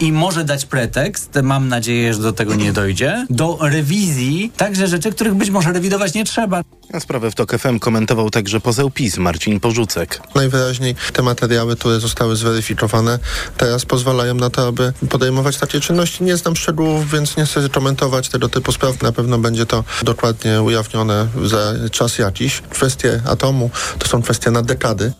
i może dać pretekst, mam nadzieję, że do tego nie dojdzie, do rewizji także rzeczy, których być może rewidować nie trzeba. A sprawę w TOK FM komentował także poseł PiS Marcin Porzucek. Najwyraźniej te materiały, które zostały zweryfikowane, teraz pozwalają na to, aby podejmować takie czynności. Nie znam szczegółów, więc nie chcę komentować tego typu spraw. Na pewno będzie to dokładnie ujawnione za czas jakiś. Kwestie atomu to są kwestie na dekady.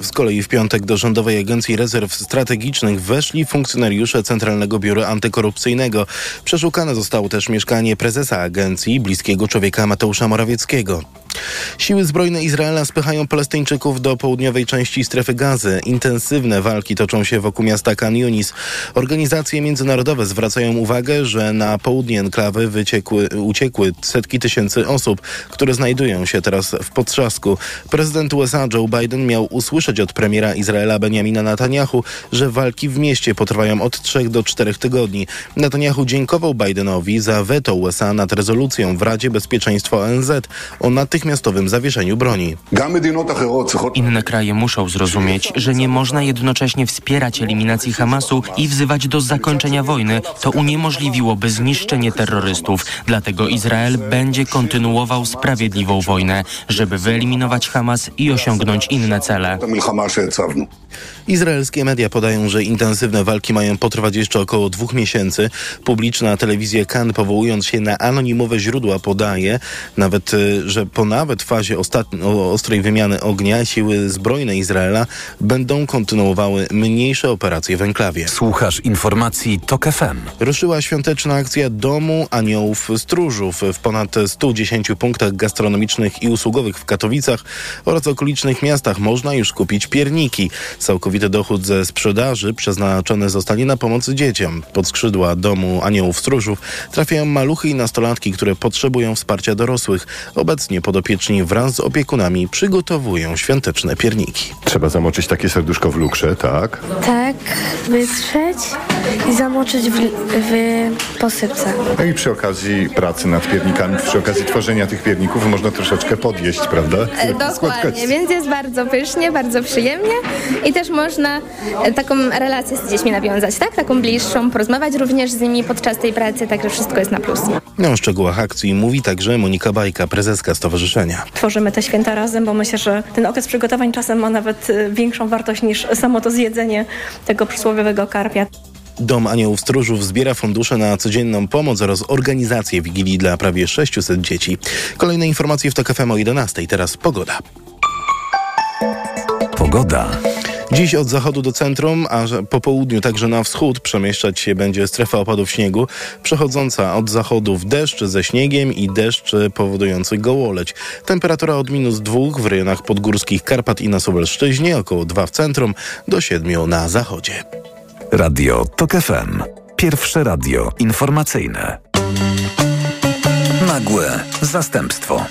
Z kolei w piątek do Rządowej Agencji Rezerw Strategicznych weszli funkcjonariusze Centralnego Biura Antykorupcyjnego. Przeszukane zostało też mieszkanie prezesa agencji, bliskiego człowieka Mateusza Morawieckiego. Siły zbrojne Izraela spychają Palestyńczyków do południowej części strefy gazy. Intensywne walki toczą się wokół miasta Khan Yunis. Organizacje międzynarodowe zwracają uwagę, że na południe enklawy wyciekły, uciekły setki tysięcy osób, które znajdują się teraz w potrzasku. Prezydent USA Joe Biden miał usłyszeć od premiera Izraela Benjamina Netanyahu, że walki w mieście potrwają od 3 do 4 tygodni. Netanyahu dziękował Bidenowi za weto USA nad rezolucją w Radzie Bezpieczeństwa ONZ o natychmiastowym zawieszeniu broni. Inne kraje muszą zrozumieć, że nie można jednocześnie wspierać eliminacji Hamasu i wzywać do zakończenia wojny. To uniemożliwiłoby zniszczenie terrorystów. Dlatego Izrael będzie kontynuował sprawiedliwą wojnę, żeby wyeliminować Hamas i osiągnąć inne cele. Izraelskie media podają, że intensywne walki mają potrwać jeszcze około dwóch miesięcy. Publiczna telewizja Kan, powołując się na anonimowe źródła, podaje, nawet, y, że po nawet fazie ostatni, ostrej wymiany ognia siły zbrojne Izraela będą kontynuowały mniejsze operacje w enklawie. Słuchasz informacji TOK FM. Ruszyła świąteczna akcja Domu Aniołów Stróżów w ponad 110 punktach gastronomicznych i usługowych w Katowicach oraz okolicznych miastach można już kupić pierniki. Całkowity dochód ze sprzedaży przeznaczony zostanie na pomoc dzieciom. Pod skrzydła Domu Aniołów Stróżów trafiają maluchy i nastolatki, które potrzebują wsparcia dorosłych. Obecnie podopieczni wraz z opiekunami przygotowują świąteczne pierniki. Trzeba zamoczyć takie serduszko w lukrze, tak? Tak, wystrzeć i zamoczyć w, w posypce. No i przy okazji pracy nad piernikami, przy okazji tworzenia tych pierników można troszeczkę podjeść, prawda? E, Dokładnie, więc jest bardzo pysznie, bardzo przyjemnie i też można e, taką relację z dziećmi nawiązać, tak? Taką bliższą, porozmawiać również z nimi podczas tej pracy, także wszystko jest na plus. No, o szczegółach akcji mówi także Monika Bajka, prezeska stowarzyszenia. Tworzymy te święta razem, bo myślę, że ten okres przygotowań czasem ma nawet y, większą wartość niż samo to zjedzenie tego przysłowiowego karpia. Dom Aniołów Stróżów zbiera fundusze na codzienną pomoc oraz organizację Wigilii dla prawie 600 dzieci. Kolejne informacje w TOK FM o 11. Teraz pogoda. Pogoda. Dziś od zachodu do centrum, a po południu także na wschód przemieszczać się będzie strefa opadów śniegu, przechodząca od zachodu w deszcz ze śniegiem i deszcz powodujący gołoleć. Temperatura od minus 2 w rejonach podgórskich Karpat i na Suwalszczyźnie, około 2 w centrum, do 7 na zachodzie. Radio TOK FM. Pierwsze radio informacyjne. Nagłe zastępstwo.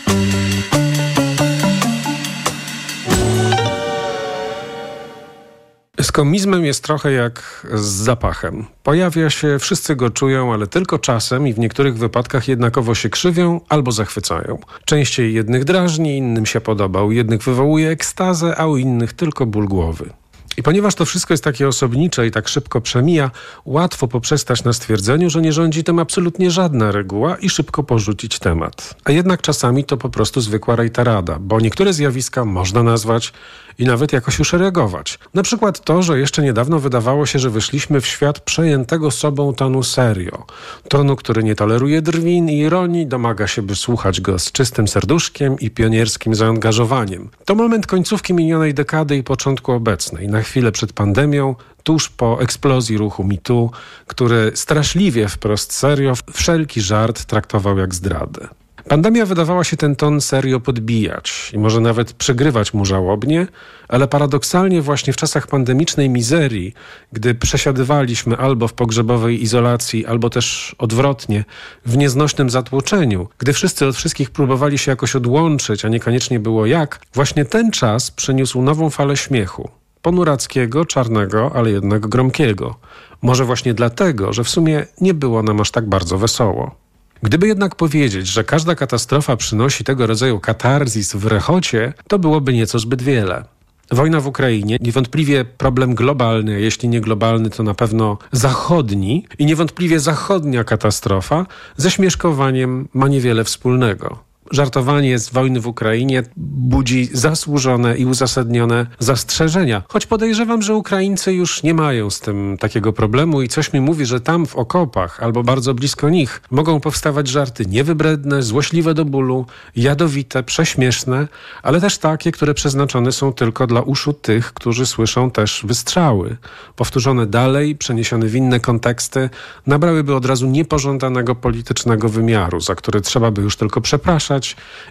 Z komizmem jest trochę jak z zapachem. Pojawia się, wszyscy go czują, ale tylko czasem i w niektórych wypadkach jednakowo się krzywią albo zachwycają. Częściej jednych drażni, innym się podoba, u jednych wywołuje ekstazę, a u innych tylko ból głowy. I ponieważ to wszystko jest takie osobnicze i tak szybko przemija, łatwo poprzestać na stwierdzeniu, że nie rządzi tym absolutnie żadna reguła i szybko porzucić temat. A jednak czasami to po prostu zwykła rejtarada, bo niektóre zjawiska można nazwać i nawet jakoś uszeregować. Na przykład to, że jeszcze niedawno wydawało się, że wyszliśmy w świat przejętego sobą tonu serio. Tonu, który nie toleruje drwin i ironii, domaga się, by słuchać go z czystym serduszkiem i pionierskim zaangażowaniem. To moment końcówki minionej dekady i początku obecnej. Na chwilę przed pandemią, tuż po eksplozji ruchu MeToo, który straszliwie wprost serio wszelki żart traktował jak zdradę. Pandemia wydawała się ten ton serio podbijać i może nawet przegrywać mu żałobnie, ale paradoksalnie właśnie w czasach pandemicznej mizerii, gdy przesiadywaliśmy albo w pogrzebowej izolacji, albo też odwrotnie, w nieznośnym zatłoczeniu, gdy wszyscy od wszystkich próbowali się jakoś odłączyć, a niekoniecznie było jak, właśnie ten czas przyniósł nową falę śmiechu. Ponurackiego, czarnego, ale jednak gromkiego. Może właśnie dlatego, że w sumie nie było nam aż tak bardzo wesoło. Gdyby jednak powiedzieć, że każda katastrofa przynosi tego rodzaju katarzis w rechocie, to byłoby nieco zbyt wiele. Wojna w Ukrainie, niewątpliwie problem globalny, a jeśli nie globalny, to na pewno zachodni i niewątpliwie zachodnia katastrofa ze śmieszkowaniem ma niewiele wspólnego żartowanie z wojny w Ukrainie budzi zasłużone i uzasadnione zastrzeżenia. Choć podejrzewam, że Ukraińcy już nie mają z tym takiego problemu i coś mi mówi, że tam w okopach albo bardzo blisko nich mogą powstawać żarty niewybredne, złośliwe do bólu, jadowite, prześmieszne, ale też takie, które przeznaczone są tylko dla uszu tych, którzy słyszą też wystrzały. Powtórzone dalej, przeniesione w inne konteksty, nabrałyby od razu niepożądanego politycznego wymiaru, za który trzeba by już tylko przepraszać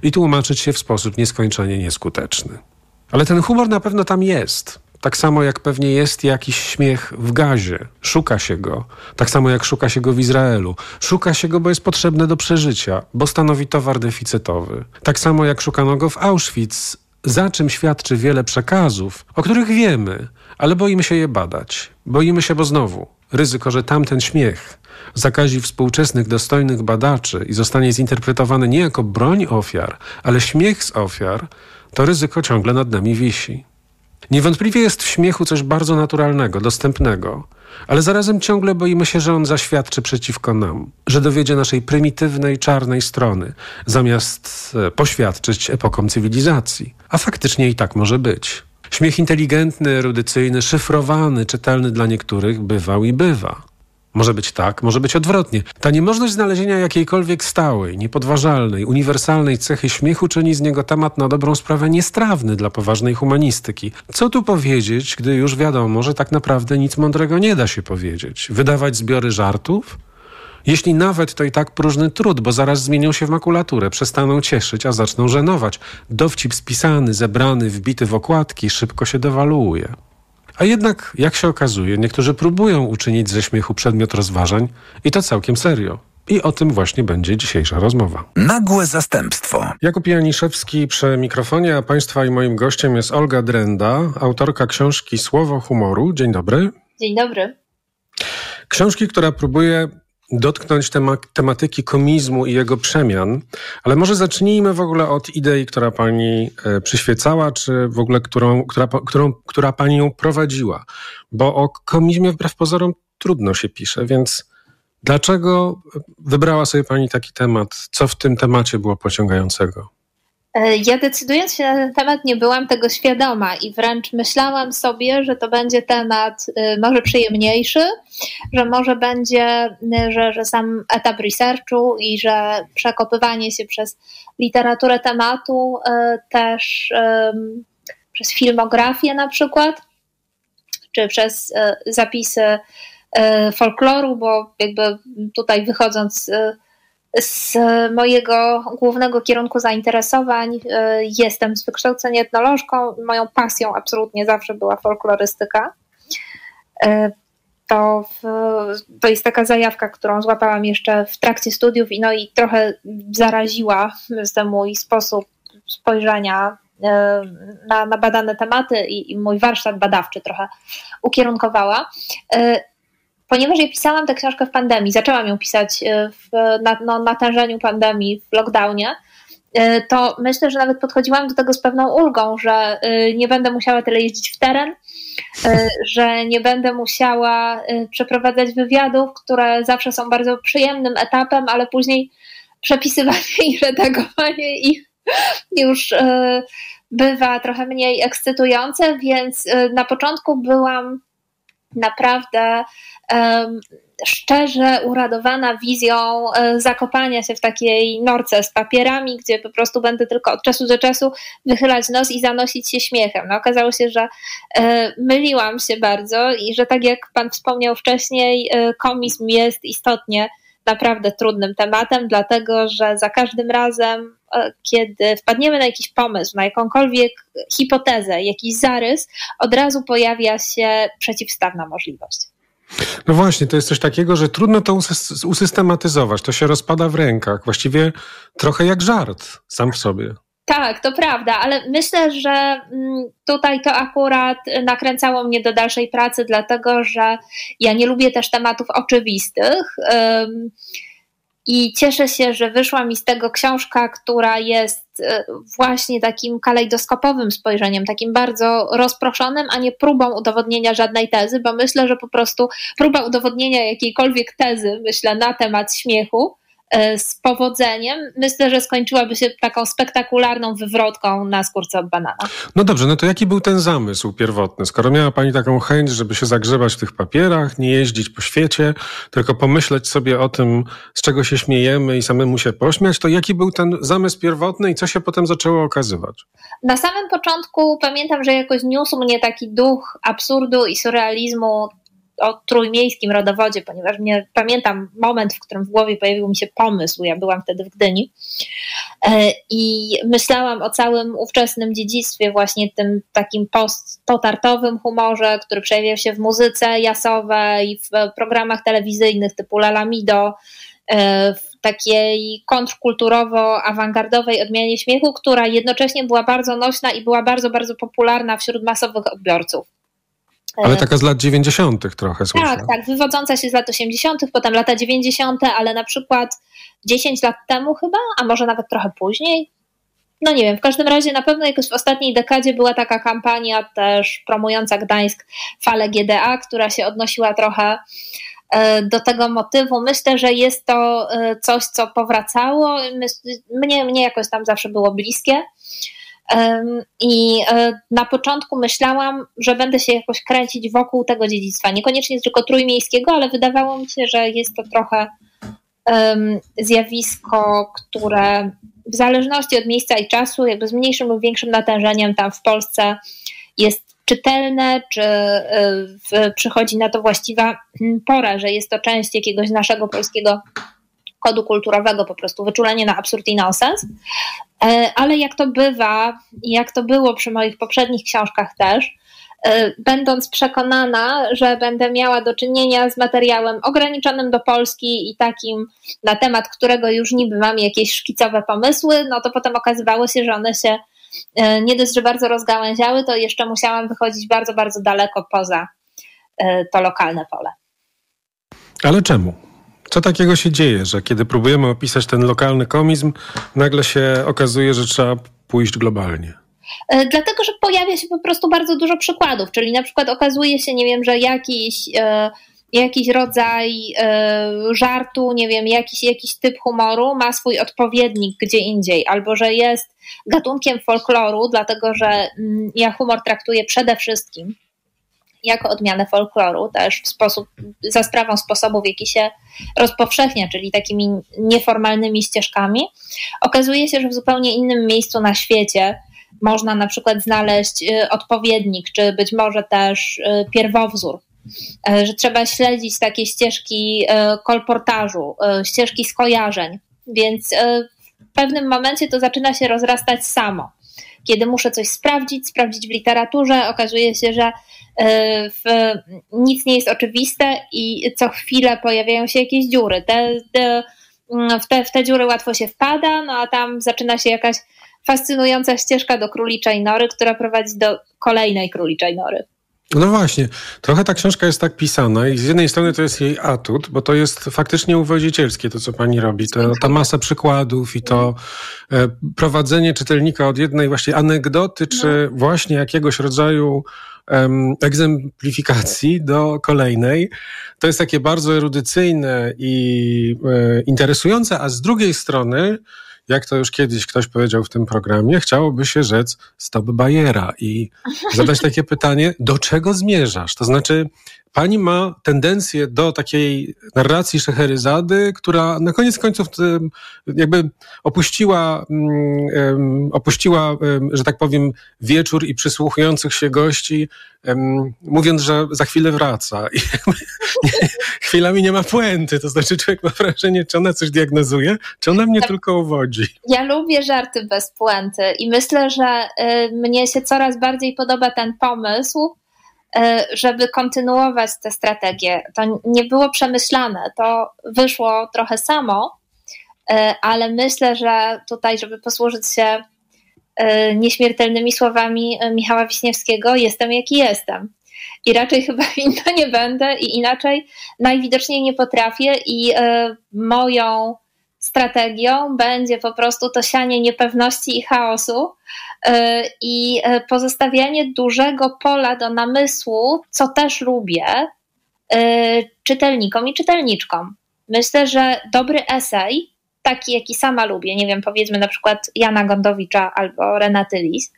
i tłumaczyć się w sposób nieskończenie nieskuteczny. Ale ten humor na pewno tam jest. Tak samo jak pewnie jest jakiś śmiech w gazie. Szuka się go. Tak samo jak szuka się go w Izraelu. Szuka się go, bo jest potrzebny do przeżycia, bo stanowi towar deficytowy. Tak samo jak szukano go w Auschwitz, za czym świadczy wiele przekazów, o których wiemy, ale boimy się je badać. Boimy się, bo znowu ryzyko, że tamten śmiech zakazi współczesnych dostojnych badaczy i zostanie zinterpretowany nie jako broń ofiar, ale śmiech z ofiar, to ryzyko ciągle nad nami wisi. Niewątpliwie jest w śmiechu coś bardzo naturalnego, dostępnego, ale zarazem ciągle boimy się, że on zaświadczy przeciwko nam, że dowiedzie naszej prymitywnej, czarnej strony, zamiast e, poświadczyć epokom cywilizacji. A faktycznie i tak może być. Śmiech inteligentny, erudycyjny, szyfrowany, czytelny dla niektórych bywał i bywa. Może być tak, może być odwrotnie. Ta niemożność znalezienia jakiejkolwiek stałej, niepodważalnej, uniwersalnej cechy śmiechu czyni z niego temat na dobrą sprawę niestrawny dla poważnej humanistyki. Co tu powiedzieć, gdy już wiadomo, że tak naprawdę nic mądrego nie da się powiedzieć? Wydawać zbiory żartów? Jeśli nawet, to i tak próżny trud, bo zaraz zmienią się w makulaturę, przestaną cieszyć, a zaczną żenować. Dowcip spisany, zebrany, wbity w okładki szybko się dewaluuje. A jednak, jak się okazuje, niektórzy próbują uczynić ze śmiechu przedmiot rozważań i to całkiem serio. I o tym właśnie będzie dzisiejsza rozmowa. Nagłe zastępstwo. Jakub Janiszewski przy mikrofonie, a Państwa i moim gościem jest Olga Drenda, autorka książki Słowo humoru. Dzień dobry. Dzień dobry. Książki, która próbuje dotknąć tema tematyki komizmu i jego przemian, ale może zacznijmy w ogóle od idei, która pani e, przyświecała, czy w ogóle którą, która, którą, która pani ją prowadziła. Bo o komizmie wbrew pozorom trudno się pisze, więc dlaczego wybrała sobie pani taki temat? Co w tym temacie było pociągającego? E, ja decydując się na ten temat nie byłam tego świadoma i wręcz myślałam sobie, że to będzie temat y, może przyjemniejszy, że może będzie, y, że, że sam etap researchu i że przekopywanie się przez literaturę tematu też przez filmografię na przykład, czy przez zapisy folkloru, bo jakby tutaj wychodząc z mojego głównego kierunku zainteresowań e, jestem z wykształcenia etnolożką. Moją pasją absolutnie zawsze była folklorystyka. E, to, w, to jest taka zajawka, którą złapałam jeszcze w trakcie studiów i, no i trochę zaraziła ten mój sposób spojrzenia e, na, na badane tematy i, i mój warsztat badawczy trochę ukierunkowała ponieważ ja pisałam tę książkę w pandemii, zaczęłam ją pisać e, w na, no, natężeniu pandemii, w lockdownie, e, to myślę, że nawet podchodziłam do tego z pewną ulgą, że e, nie będę musiała tyle jeździć w teren, że nie będę musiała przeprowadzać wywiadów, które zawsze są bardzo przyjemnym etapem, ale później przepisywanie i redagowanie ich już bywa trochę mniej ekscytujące, więc na początku byłam naprawdę um, szczerze uradowana wizją um, zakopania się w takiej norce z papierami, gdzie po prostu będę tylko od czasu do czasu wychylać nos i zanosić się śmiechem. No, okazało się, że um, myliłam się bardzo i że tak jak Pan wspomniał wcześniej, komizm jest istotnie naprawdę trudnym tematem, dlatego że za każdym razem, e, kiedy wpadniemy na jakiś pomysł, na jakąkolwiek hipotezę, jakiś zarys, od razu pojawia się przeciwstawna możliwość. No właśnie, to jest coś takiego, że trudno to usystematyzować. To się rozpada w rękach. Właściwie trochę jak żart sam w sobie. Tak, to prawda, ale myślę, że mm, tutaj to akurat nakręcało mnie do dalszej pracy, dlatego że ja nie lubię też tematów oczywistych. I cieszę się, że wyszła mi z tego książka, która jest e, właśnie takim kalejdoskopowym spojrzeniem, takim bardzo rozproszonym, a nie próbą udowodnienia żadnej tezy, bo myślę, że po prostu próba udowodnienia jakiejkolwiek tezy, myślę, na temat śmiechu, z powodzeniem, myślę, że skończyłaby się taką spektakularną wywrotką na skórce od banana. No dobrze, no to jaki był ten zamysł pierwotny? Skoro miała Pani taką chęć, żeby się zagrzebać w tych papierach, nie jeździć po świecie, tylko pomyśleć sobie o tym, z czego się śmiejemy i samemu się pośmiać, to jaki był ten zamysł pierwotny i co się potem zaczęło okazywać? Na samym początku pamiętam, że jakoś niósł mnie taki duch absurdu i surrealizmu o trójmiejskim rodowodzie, ponieważ nie pamiętam moment, w którym w głowie pojawił mi się pomysł. Ja byłam wtedy w Gdyni e, i myślałam o całym ówczesnym dziedzictwie, właśnie tym takim post-potartowym humorze, który przejawiał się w muzyce jasowej, w programach telewizyjnych typu Lalamido, e, w takiej kontrkulturowo-awangardowej odmianie śmiechu, która jednocześnie była bardzo nośna i była bardzo, bardzo popularna wśród masowych odbiorców. Ale taka z lat 90. trochę słyszę. Tak, tak, wywodząca się z lat 80., potem lata 90., ale na przykład 10 lat temu chyba, a może nawet trochę później. No nie wiem, w każdym razie na pewno jakoś w ostatniej dekadzie była taka kampania też promująca Gdańsk falę GDA, która się odnosiła trochę e, do tego motywu. Myślę, że jest to e, coś, co powracało. Mnie, mnie jakoś tam zawsze było bliskie. I e, na początku myślałam, że będę się jakoś kręcić wokół tego dziedzictwa. Niekoniecznie tylko trójmiejskiego, ale wydawało mi się, że jest to trochę zjawisko, które w zależności od miejsca i czasu, jakby z mniejszym lub większym natężeniem tam w Polsce jest czytelne, czy e, przychodzi na to właściwa pora, że jest to część jakiegoś naszego polskiego kodu kulturowego, po prostu wyczulenie na absurd i nonsens. E, ale jak to bywa, jak to było przy moich poprzednich książkach też, e, będąc przekonana, że będę miała do czynienia z materiałem ograniczonym do Polski i takim, na temat którego już niby mam jakieś szkicowe pomysły, no to potem okazywało się, że one się e, nie dość, że bardzo rozgałęziały, to jeszcze musiałam wychodzić bardzo, bardzo daleko poza to lokalne pole. Ale czemu? Co takiego się dzieje, że kiedy próbujemy opisać ten lokalny komizm, nagle się okazuje, że trzeba pójść globalnie? E, dlatego, że pojawia się po prostu bardzo dużo przykładów, czyli na przykład okazuje się, nie wiem, że jakiś, e, jakiś rodzaj e, żartu, nie wiem, jakiś, jakiś typ humoru ma swój odpowiednik gdzie indziej, albo że jest gatunkiem folkloru, dlatego że mm, ja humor traktuję przede wszystkim jako odmianę folkloru, też w sposób, za sprawą sposobu, w jaki się rozpowszechnia, czyli takimi nieformalnymi ścieżkami, okazuje się, że w zupełnie innym miejscu na świecie można na przykład znaleźć y, odpowiednik, czy być może też y, pierwowzór y, że trzeba śledzić takie ścieżki kolportażu, ścieżki skojarzeń, więc w pewnym momencie to zaczyna się rozrastać samo. Kiedy muszę coś sprawdzić, sprawdzić w literaturze, okazuje się, że E, w, nic nie jest oczywiste i co chwilę pojawiają się jakieś dziury. Te, te, mm, w, te, w te dziury łatwo się wpada, no a tam zaczyna się jakaś fascynująca ścieżka do króliczej nory, która prowadzi do kolejnej króliczej nory. No właśnie, trochę ta książka jest tak pisana i z jednej strony to jest jej atut, bo to jest faktycznie uwodzicielskie to, co pani robi. To, ta masa przykładów i to e, prowadzenie czytelnika od jednej właśnie anegdoty, czy no. właśnie jakiegoś rodzaju egzemplifikacji do kolejnej. To jest takie bardzo erudycyjne i e, interesujące, a z drugiej strony jak to już kiedyś ktoś powiedział w tym programie, chciałoby się rzec stop Bayera i zadać takie pytanie, do czego zmierzasz? To znaczy, pani ma tendencję do takiej narracji Szeheryzady, która na koniec końców jakby opuściła, mm, opuściła, że tak powiem, wieczór i przysłuchujących się gości, mówiąc, że za chwilę wraca. I chwilami nie ma puenty, to znaczy człowiek ma wrażenie, czy ona coś diagnozuje, czy ona mnie tak. tylko uwodzi. Ja lubię żarty bez puenty i myślę, że y, mnie się coraz bardziej podoba ten pomysł, E, żeby kontynuować tę strategię. To nie było przemyślane, to wyszło trochę samo, e, ale myślę, że tutaj, żeby posłużyć się nieśmiertelnymi słowami Michała Wiśniewskiego, jestem jaki jestem. I raczej chyba inna nie będę i inaczej najwidoczniej nie potrafię i moją strategią będzie po prostu to sianie niepewności i chaosu i pozostawianie dużego pola do namysłu, co też lubię, czytelnikom i czytelniczkom. Myślę, że dobry esej, taki jaki sama lubię, nie wiem, powiedzmy na przykład Jana Gondowicza albo Renaty Lis,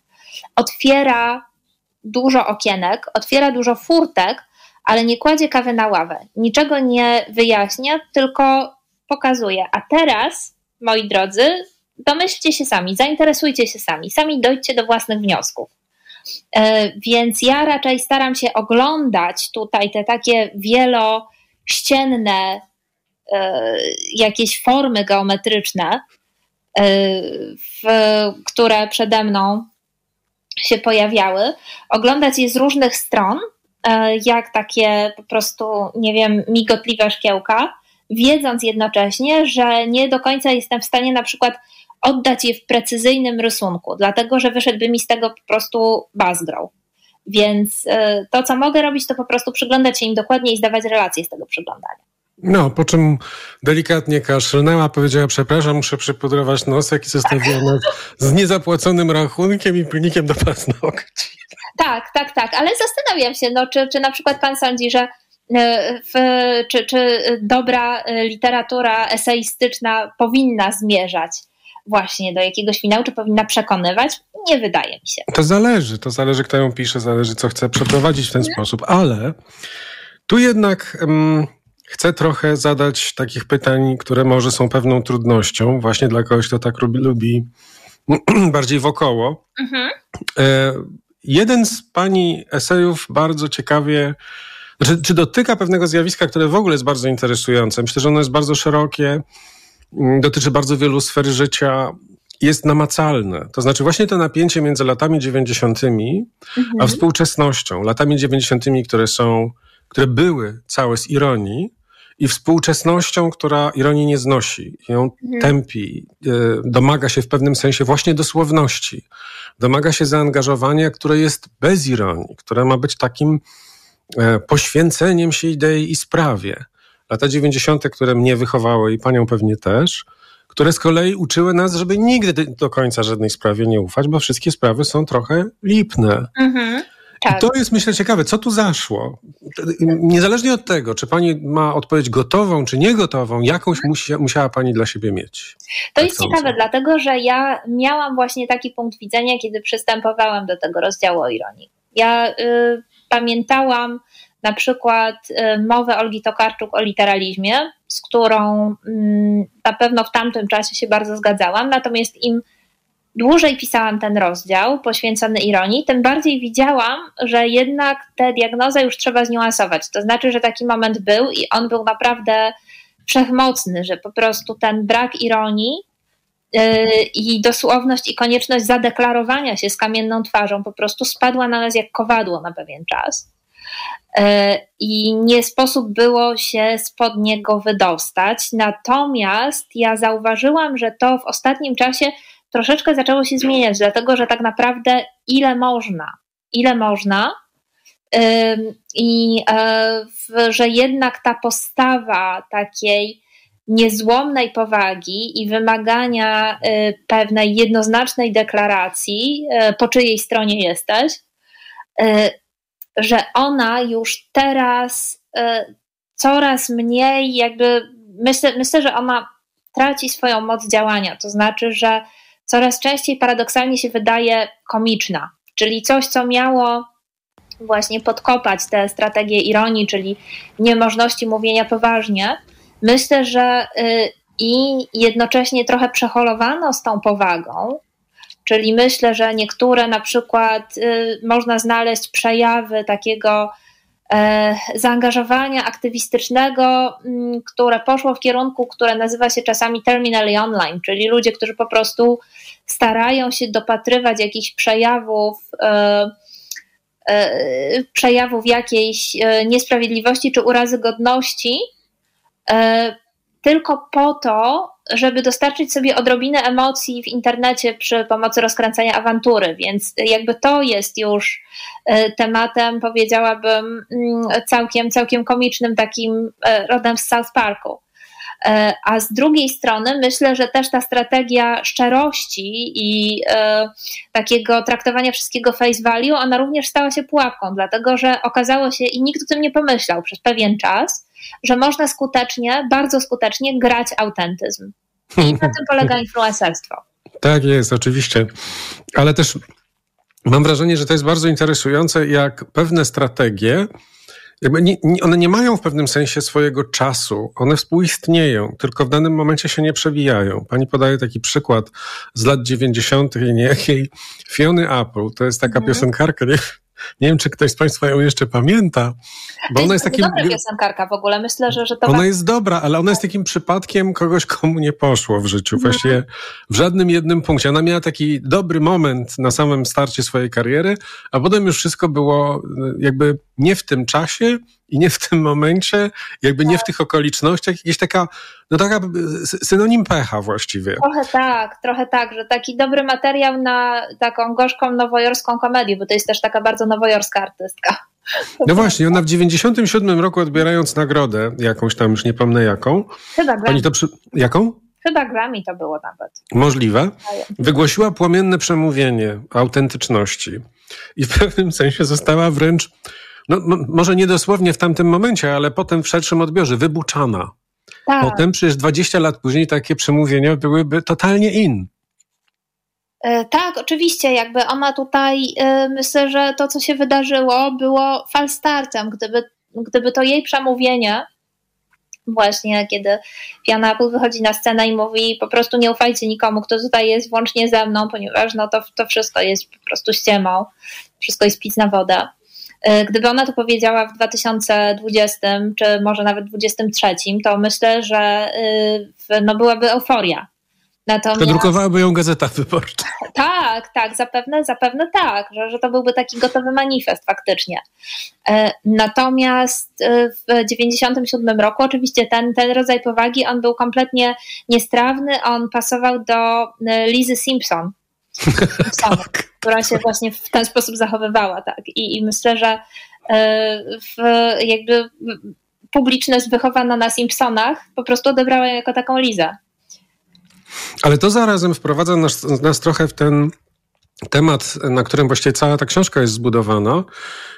otwiera dużo okienek, otwiera dużo furtek, ale nie kładzie kawy na ławę. Niczego nie wyjaśnia, tylko pokazuje. A teraz, moi drodzy, domyślcie się sami, zainteresujcie się sami, sami dojdźcie do własnych wniosków. E, więc ja raczej staram się oglądać tutaj te takie wielościenne jakieś formy geometryczne, e, które przede mną się pojawiały, oglądać je z różnych stron, jak takie po prostu, nie wiem, migotliwe szkiełka, wiedząc jednocześnie, że nie do końca jestem w stanie na przykład oddać je w precyzyjnym rysunku, dlatego że wyszedłby mi z tego po prostu bazgrow. Więc to, co mogę robić, to po prostu przyglądać się im dokładnie i zdawać relacje z tego przyglądania. No, po czym delikatnie kaszlnęła, powiedziała, przepraszam, muszę przypudrować nosek i zostawiła nas z niezapłaconym rachunkiem i pilnikiem do paznokci. Tak, tak, tak, ale zastanawiam się, no, czy, czy na przykład pan sądzi, że y, w, czy, czy dobra literatura eseistyczna powinna zmierzać właśnie do jakiegoś finału, czy powinna przekonywać? Nie wydaje mi się. To zależy, to zależy kto ją pisze, zależy co chce przeprowadzić w ten sposób, ale tu jednak um, chcę trochę zadać takich pytań, które może są pewną trudnością, właśnie dla kogoś, kto tak lubi, lubi bardziej wokoło. Mhm. E, jeden z pani esejów bardzo ciekawie znaczy, czy dotyka pewnego zjawiska, które w ogóle jest bardzo interesujące. Myślę, że ono jest bardzo szerokie Mm, dotyczy bardzo wielu sfer życia, jest namacalne. To znaczy właśnie to napięcie między latami 90., mhm. a współczesnością. Latami 90., które są, które były całe z ironii, i współczesnością, która ironii nie znosi, ją mhm. tępi, e, domaga się w pewnym sensie właśnie dosłowności, domaga się zaangażowania, które jest bez ironii, które ma być takim e, poświęceniem się idei i sprawie lata 90., które mnie wychowały i panią pewnie też, które z kolei uczyły nas, żeby nigdy do końca żadnej sprawie nie ufać, bo wszystkie sprawy są trochę lipne. Mhm. Tak. I to jest, myślę, ciekawe, co tu zaszło. Niezależnie od tego, czy pani ma odpowiedź gotową, czy niegotową, jakąś musi, musiała pani dla siebie mieć. To tak jest ciekawe, dlatego że ja miałam właśnie taki punkt widzenia, kiedy przystępowałam do tego rozdziału o ironii. Ja y, pamiętałam na przykład y, mowę Olgi Tokarczuk o literalizmie, z którą mm, na pewno w tamtym czasie się bardzo zgadzałam, natomiast im dłużej pisałam ten rozdział poświęcony ironii, tym bardziej widziałam, że jednak tę diagnozę już trzeba zniuansować. To znaczy, że taki moment był i on był naprawdę wszechmocny, że po prostu ten brak ironii yy, i dosłowność i konieczność zadeklarowania się z kamienną twarzą po prostu spadła na nas jak kowadło na pewien czas. E, i nie sposób było się spod niego wydostać. Natomiast ja zauważyłam, że to w ostatnim czasie troszeczkę zaczęło się zmieniać, dlatego że tak naprawdę ile można, ile można. I e, że jednak ta postawa takiej niezłomnej powagi i wymagania e, pewnej jednoznacznej deklaracji, po czyjej stronie jesteś, że ona już teraz y, coraz mniej jakby, myślę, myślę, że ona traci swoją moc działania, to znaczy, że coraz częściej paradoksalnie się wydaje komiczna, czyli coś, co miało właśnie podkopać tę strategię ironii, czyli niemożności mówienia poważnie. Myślę, że y, i jednocześnie trochę przeholowano z tą powagą, Czyli myślę, że niektóre na przykład y, można znaleźć przejawy takiego zaangażowania aktywistycznego, mm, które poszło w kierunku, które nazywa się czasami terminally online, czyli ludzie, którzy po prostu starają się dopatrywać jakichś przejawów, e, e, przejawów jakiejś niesprawiedliwości czy urazy godności, tylko po to, żeby dostarczyć sobie odrobinę emocji w internecie przy pomocy rozkręcania awantury, więc jakby to jest już e, tematem, powiedziałabym, mm, całkiem, całkiem komicznym, takim e, rodem z South Parku. E, a z drugiej strony myślę, że też ta strategia szczerości i e, takiego traktowania wszystkiego face value, ona również stała się pułapką, dlatego że okazało się, i nikt o tym nie pomyślał przez pewien czas, że można skutecznie, bardzo skutecznie grać autentyzm. I na tym polega influencerstwo. Tak jest, oczywiście. Ale też mam wrażenie, że to jest bardzo interesujące, jak pewne strategie nie, nie, one nie mają w pewnym sensie swojego czasu, one współistnieją, tylko w danym momencie się nie przewijają. Pani podaje taki przykład z lat 90. niejakiej Fiony Apple, to jest taka mm. piosenkarka, nie, nie wiem, czy ktoś z Państwa ją jeszcze pamięta. Bo ona jest takim. dobra piosenkarka w ogóle. Myślę, że, że to. Ona jest dobra, ale ona jest takim przypadkiem kogoś, komu nie poszło w życiu. Mhm. Właściwie w żadnym jednym punkcie. Ona miała taki dobry moment na samym starcie swojej kariery, a potem już wszystko było jakby nie w tym czasie i nie w tym momencie, jakby nie w tych okolicznościach, jakieś taka, no taka synonim pecha właściwie. Trochę tak, trochę tak, że taki dobry materiał na taką gorzką nowojorską komedię, bo to jest też taka bardzo nowojorska artystka. No właśnie, ona w 97 roku odbierając nagrodę, jakąś tam już nie pomnę jaką. Chyba Grammy. to przy... Jaką? Chyba Grammy to było nawet. Możliwe. Wygłosiła płomienne przemówienie autentyczności i w pewnym sensie została wręcz no, może nie dosłownie w tamtym momencie, ale potem w szerszym odbiorze, wybuczana. Tak. Potem przecież 20 lat później takie przemówienia byłyby totalnie in. E, tak, oczywiście, jakby ona tutaj, e, myślę, że to, co się wydarzyło, było falstartem. Gdyby, gdyby to jej przemówienie, właśnie kiedy Fiona Apple wychodzi na scenę i mówi po prostu nie ufajcie nikomu, kto tutaj jest, włącznie ze mną, ponieważ no to, to wszystko jest po prostu ściemą, wszystko jest pic na wodę. E, gdyby ona to powiedziała w 2020 czy może nawet 2023, to myślę, że y, no, byłaby euforia. Natomiast... Przedrukowałaby ją gazeta wyborcza. Tak, tak, zapewne, zapewne tak, że, że to byłby taki gotowy manifest faktycznie. E, natomiast e, w 1997 roku oczywiście ten, ten rodzaj powagi, on był kompletnie niestrawny, on pasował do Lizy Simpson, tak, która się właśnie w ten sposób zachowywała. Tak. I, i myślę, że e, w, jakby publiczność wychowana na Simpsonach po prostu odebrała jako taką Lizę. Ale to zarazem wprowadza nas, nas trochę w ten temat, na którym właściwie cała ta książka jest zbudowana,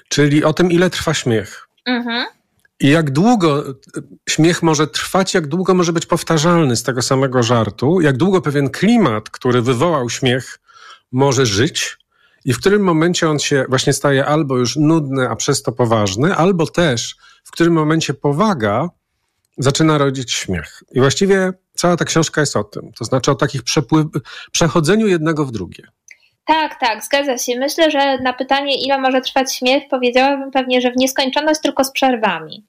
czyli o tym, ile trwa śmiech. Mhm. I jak długo śmiech może trwać, jak długo może być powtarzalny z tego samego żartu, jak długo pewien klimat, który wywołał śmiech, może żyć i w którym momencie on się właśnie staje albo już nudny, a przez to poważny, albo też w którym momencie powaga zaczyna rodzić śmiech. I właściwie cała ta książka jest o tym. To znaczy o takich przepływ, przechodzeniu jednego w drugie. Tak, tak, zgadza się. Myślę, że na pytanie, ile może trwać śmiech, powiedziałabym pewnie, że w nieskończoność tylko z przerwami.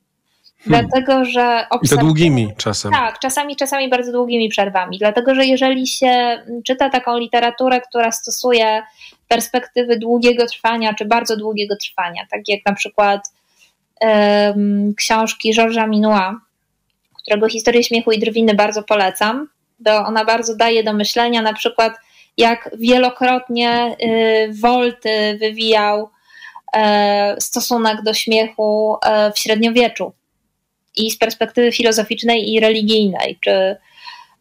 Hmm. Dlatego, że. I to długimi czasem. Tak, czasami, czasami bardzo długimi przerwami. Dlatego, że jeżeli się czyta taką literaturę, która stosuje perspektywy długiego trwania, czy bardzo długiego trwania, tak jak na przykład um, książki Georgesa Minua, którego historię śmiechu i drwiny bardzo polecam, bo ona bardzo daje do myślenia, na przykład jak wielokrotnie y, Wolty wywijał y, stosunek do śmiechu y, w średniowieczu i z perspektywy filozoficznej i religijnej, czy,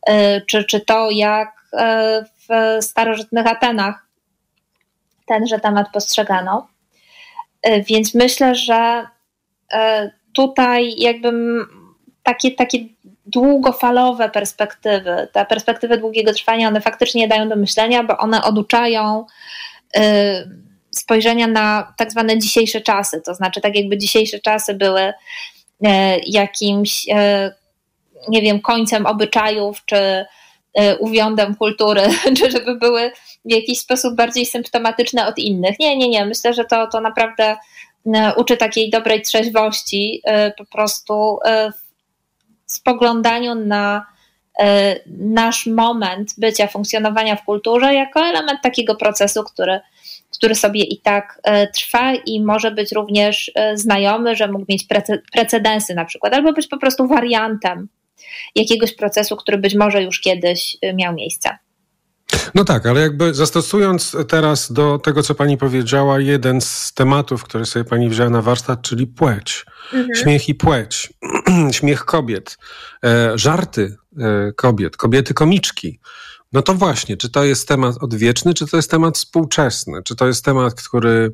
e, czy, czy to, jak e, w starożytnych Atenach tenże temat postrzegano. E, więc myślę, że tutaj jakby takie, takie długofalowe perspektywy, te perspektywy długiego trwania, one faktycznie dają do myślenia, bo one oduczają spojrzenia na tak zwane dzisiejsze czasy. To znaczy, tak jakby dzisiejsze czasy były jakimś, e, nie wiem, końcem obyczajów, czy e, uwiądem kultury, czy żeby były w jakiś sposób bardziej symptomatyczne od innych. Nie, nie, nie. Myślę, że to, to naprawdę uczy takiej dobrej trzeźwości po prostu w spoglądaniu na nasz moment bycia, funkcjonowania w kulturze jako element takiego procesu, który który sobie i tak e, trwa i może być również e, znajomy, że mógł mieć precedensy na przykład, albo być po prostu wariantem jakiegoś procesu, który być może już kiedyś e, miał miejsce. No tak, ale jakby zastosując teraz do tego, co pani powiedziała, jeden z tematów, który sobie pani wzięła na warsztat, czyli płeć. Mhm. Śmiech i płeć. Śmiech kobiet. E, żarty e, kobiet. Kobiety komiczki. No to właśnie, czy to jest temat odwieczny, czy to jest temat współczesny? Czy to jest temat, który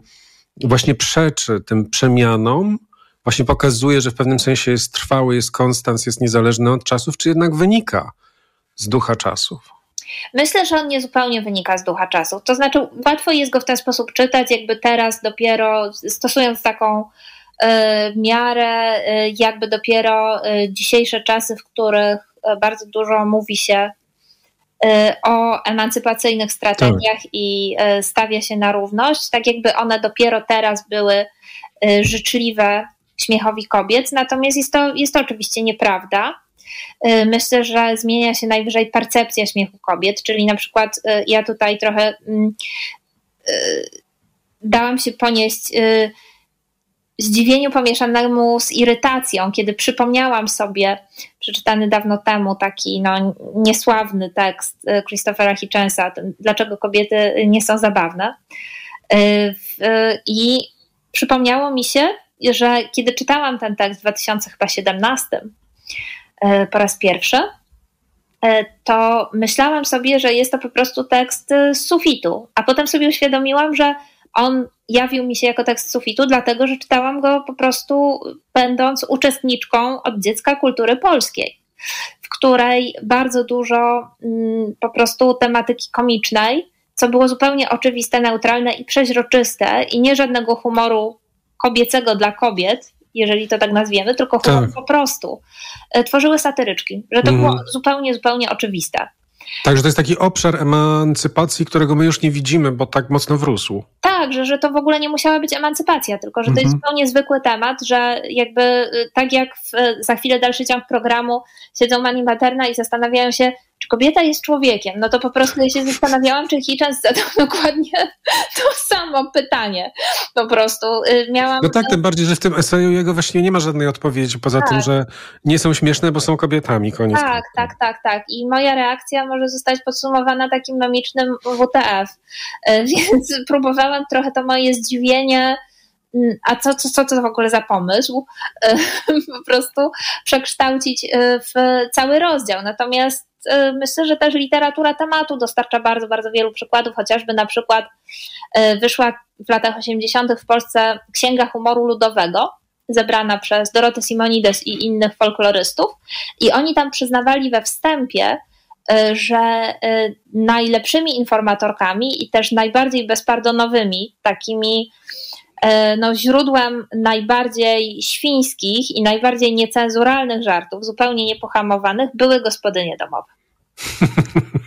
właśnie przeczy tym przemianom, właśnie pokazuje, że w pewnym sensie jest trwały, jest konstans, jest niezależny od czasów, czy jednak wynika z ducha czasów? Myślę, że on nie zupełnie wynika z ducha czasów. To znaczy, łatwo jest go w ten sposób czytać, jakby teraz dopiero stosując taką y, miarę, y, jakby dopiero y, dzisiejsze czasy, w których bardzo dużo mówi się o emancypacyjnych strategiach tak. i stawia się na równość, tak jakby one dopiero teraz były życzliwe śmiechowi kobiet. Natomiast jest to, jest to oczywiście nieprawda. Y, myślę, że zmienia się najwyżej percepcja śmiechu kobiet, czyli na przykład y, ja tutaj trochę mm, y, dałam się ponieść zdziwieniu pomieszanemu z irytacją, kiedy przypomniałam sobie przeczytany dawno temu taki no, niesławny tekst Christophera Hitchensa, dlaczego kobiety nie są zabawne. I przypomniało mi się, że kiedy czytałam ten tekst w 2017, E, po raz pierwszy, e, to myślałam sobie, że jest to po prostu tekst z sufitu, a potem sobie uświadomiłam, że on jawił mi się jako tekst sufitu, dlatego że czytałam go po prostu będąc uczestniczką od dziecka kultury polskiej, w której bardzo dużo mm, po prostu tematyki komicznej, co było zupełnie oczywiste, neutralne i przeźroczyste i nie żadnego humoru kobiecego dla kobiet, jeżeli to tak nazwiemy, tylko tak. po prostu e, tworzyły satyryczki, że to mm. było mhm. zupełnie, zupełnie oczywiste. Także to jest taki obszar emancypacji, którego my już nie widzimy, bo tak mocno wrósł. Tak, że, że to w ogóle nie musiała być emancypacja, tylko że to jest mhm. zupełnie zwykły temat, że jakby y, tak jak w, za chwilę dalszy ciąg programu siedzą Mani Materna i zastanawiają się, kobieta jest człowiekiem? No to po prostu ja się zastanawiałam, czy Hitchens zadał dokładnie to samo pytanie. Po prostu y, miałam... No tak, tym bardziej, że w tym eseju jego właśnie nie ma żadnej odpowiedzi, poza tak. tym, że nie są śmieszne, bo są kobietami, koniec. Tak, tak, tak, tak. I moja reakcja może zostać podsumowana takim memicznym WTF. Y, więc próbowałam trochę to moje zdziwienie a co, co, co to w ogóle za pomysł, y, po prostu przekształcić w cały rozdział. Natomiast E, myślę, że też literatura tematu dostarcza bardzo, bardzo wielu przykładów, chociażby na przykład e, wyszła w latach 80. w Polsce Księga Humoru Ludowego, zebrana przez Dorotę Simonides i innych folklorystów i oni tam przyznawali we wstępie, e, że najlepszymi informatorkami i też najbardziej bezpardonowymi, takimi no, źródłem najbardziej świńskich i najbardziej niecenzuralnych żartów, zupełnie niepohamowanych, były gospodynie domowe.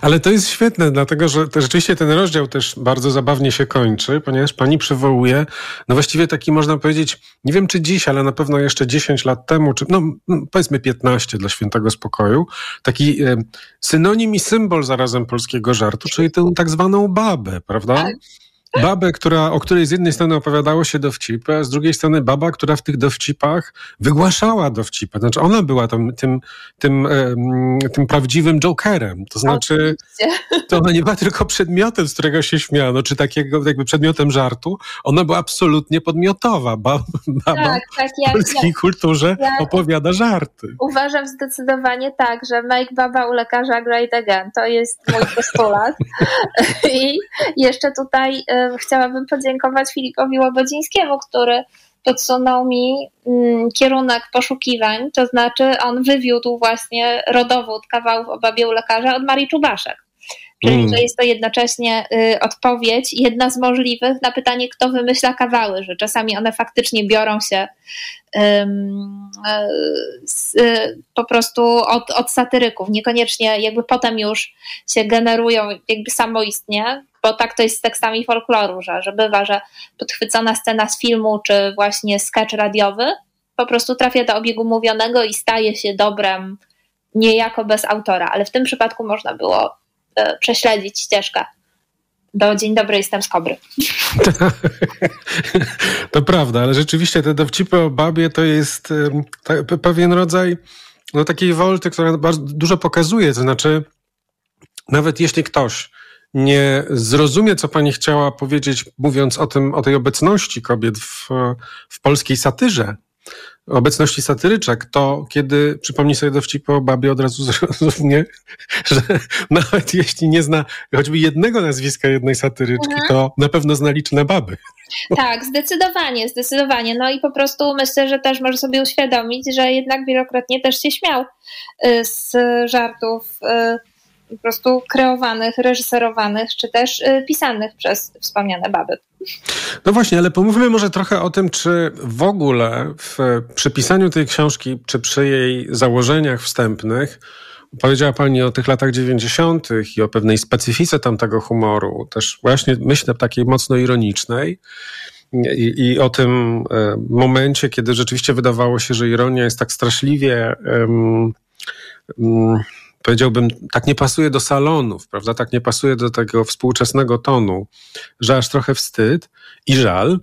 Ale to jest świetne, dlatego że rzeczywiście ten rozdział też bardzo zabawnie się kończy, ponieważ pani przywołuje, no właściwie taki można powiedzieć, nie wiem czy dziś, ale na pewno jeszcze 10 lat temu, czy no powiedzmy 15 dla świętego spokoju, taki e, synonim i symbol zarazem polskiego żartu, czyli tę tak zwaną babę, prawda? Babę, która, o której z jednej strony opowiadało się dowcipy, a z drugiej strony baba, która w tych dowcipach wygłaszała dowcipy. Znaczy ona była tam, tym, tym, tym prawdziwym jokerem. To znaczy, to ona nie była tylko przedmiotem, z którego się śmiano, czy takiego jakby przedmiotem żartu. Ona była absolutnie podmiotowa. Baba, baba tak, tak, w polskiej kulturze opowiada żarty. Uważam zdecydowanie tak, że make baba u lekarza great again. To jest mój postulat. I jeszcze tutaj e, chciałabym podziękować Filipowi Łobodzińskiemu, który podsunął mi mm, kierunek poszukiwań, to znaczy on wywiódł właśnie rodowód kawałów o babie u lekarza od Marii Czubaszek. Czyli, mm. że jest to jednocześnie y, odpowiedź, jedna z możliwych na pytanie, kto wymyśla kawały, że czasami one faktycznie biorą się y, y, po prostu od, od satyryków, niekoniecznie jakby potem już się generują jakby samoistnie, bo tak to jest z tekstami folkloru, że, że bywa, że podchwycona scena z filmu czy właśnie sketch radiowy po prostu trafia do obiegu mówionego i staje się dobrem niejako bez autora, ale w tym przypadku można było e, prześledzić ścieżkę. Do Dzień dobry, jestem z Kobry. To prawda, ale rzeczywiście te dowcipy o babie to jest pewien rodzaj no, takiej wolty, która bardzo dużo pokazuje, to znaczy nawet jeśli ktoś nie zrozumie, co pani chciała powiedzieć, mówiąc o tym, o tej obecności kobiet w, w polskiej satyrze, obecności satyryczek, to kiedy przypomni sobie dowcip o babie, od razu zrozumie, że nawet jeśli nie zna choćby jednego nazwiska jednej satyryczki, mhm. to na pewno zna liczne baby. Tak, zdecydowanie, zdecydowanie. No i po prostu myślę, że też może sobie uświadomić, że jednak wielokrotnie też się śmiał y, z żartów y, po prostu kreowanych, reżyserowanych, czy też y, pisanych przez wspomniane baby. No właśnie, ale pomówmy może trochę o tym, czy w ogóle w przypisaniu tej książki, czy przy jej założeniach wstępnych, Powiedziała Pani o tych latach 90. i o pewnej specyfice tamtego humoru, też właśnie myślę takiej mocno ironicznej. I, I, o tym e, momencie, kiedy rzeczywiście wydawało się, że ironia jest tak straszliwie um, powiedziałbym, tak nie pasuje do salonów, prawda? Tak nie pasuje do tego współczesnego tonu, że aż trochę wstyd i żal.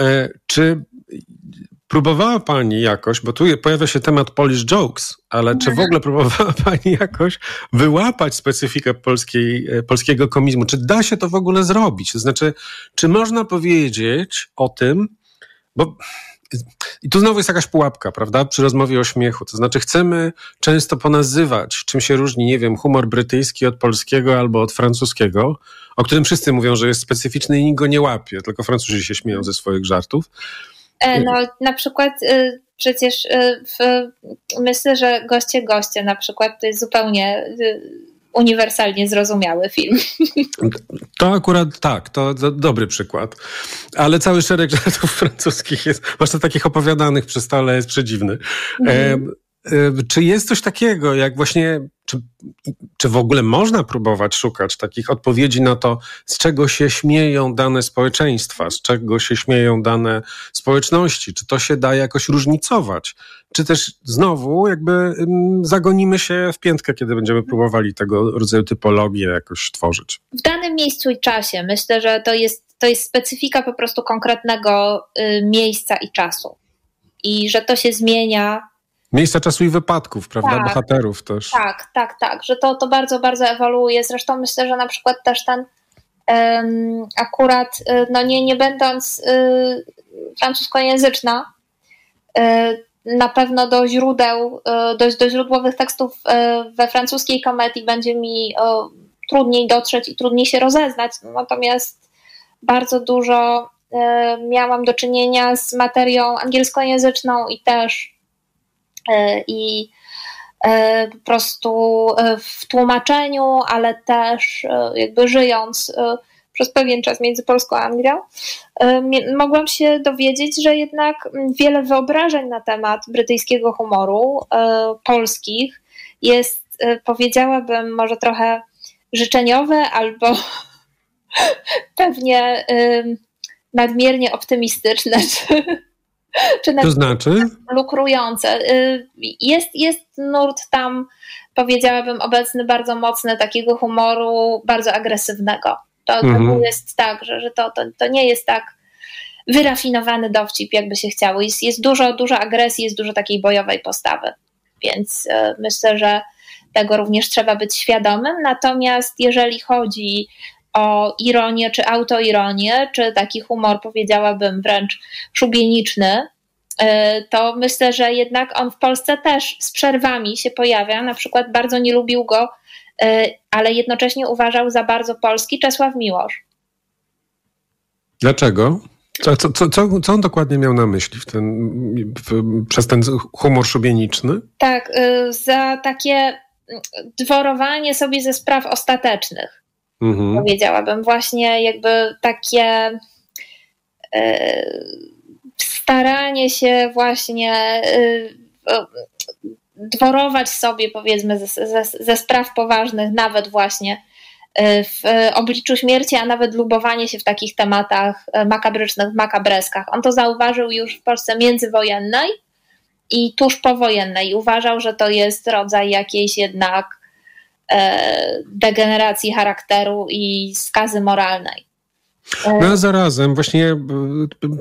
E, czy próbowała Pani jakoś, bo tu pojawia się temat Polish jokes, ale czy w mhm. ogóle próbowała Pani jakoś wyłapać specyfikę polskiej, e, polskiego komizmu? Czy da się to w ogóle zrobić? To znaczy, czy można powiedzieć o tym, bo i tu znowu jest jakaś pułapka, prawda, przy rozmowie o śmiechu. To znaczy, chcemy często ponazywać, czym się różni, nie wiem, humor brytyjski od polskiego albo od francuskiego, o którym wszyscy mówią, że jest specyficzny i nikt go nie łapie, tylko Francuzi się śmieją ze swoich żartów. E, no, na przykład y, przecież y, w, myślę, że goście goście na przykład to jest zupełnie y, uniwersalnie zrozumiały film. To akurat tak, to, dobry przykład. Ale cały szereg żartów francuskich jest, zwłaszcza takich opowiadanych przy stole, jest przedziwny. Mhm. Czy jest coś takiego, jak właśnie, czy, czy w ogóle można próbować szukać takich odpowiedzi na to, z czego się śmieją dane społeczeństwa, z czego się śmieją dane społeczności? Czy to się da jakoś różnicować? Czy też znowu jakby zagonimy się w piętkę, kiedy będziemy próbowali tego rodzaju typologię jakoś tworzyć? W danym miejscu i czasie myślę, że to jest, to jest specyfika po prostu konkretnego y, miejsca i czasu. I że to się zmienia Miejsca czasu i wypadków, prawda? Tak, Bohaterów też. Tak, tak, tak, że to, to bardzo, bardzo ewoluuje. Zresztą myślę, że na przykład też ten um, akurat, y, no nie, nie będąc y, francuskojęzyczna, y, na pewno do źródeł, y, do, do źródłowych tekstów y, we francuskiej komedii będzie mi trudniej dotrzeć i trudniej się rozeznać. Natomiast bardzo dużo miałam do czynienia z materią angielskojęzyczną i też i e, po prostu e, w tłumaczeniu, ale też jakby żyjąc przez pewien czas między Polską a Anglią, mogłam się dowiedzieć, że jednak wiele wyobrażeń na temat brytyjskiego humoru polskich jest, powiedziałabym, może trochę życzeniowe albo pewnie nadmiernie optymistyczne, czy to znaczy? lukrujące. Y, jest, jest nurt tam, powiedziałabym, obecny bardzo mocny takiego humoru, bardzo agresywnego. To, mhm. to jest tak, że, że to, to, to nie jest tak wyrafinowany dowcip, jakby się chciało. Jest, jest dużo, dużo agresji, jest dużo takiej bojowej postawy. Więc y, myślę, że tego również trzeba być świadomym. Natomiast jeżeli chodzi o ironię czy autoironię, czy taki humor, powiedziałabym wręcz szubieniczny, e, to myślę, że jednak on w Polsce też z przerwami się pojawia. Na przykład bardzo nie lubił go, e, ale jednocześnie uważał za bardzo polski Czesław Miłosz. Dlaczego? Co, co, co, co on dokładnie miał na myśli w ten, w, przez ten humor szubieniczny? Tak, e, za takie dworowanie sobie ze spraw ostatecznych mhm. powiedziałabym. Właśnie jakby takie e, staranie się właśnie e, dworować sobie powiedzmy ze, ze, ze spraw poważnych, nawet właśnie e, w obliczu śmierci, a nawet lubowanie się w takich tematach makabrycznych, makabreskach. On to zauważył już w Polsce międzywojennej i tuż powojennej. Uważał, że to jest rodzaj jakiejś jednak degeneracji charakteru i skazy moralnej. No a zarazem właśnie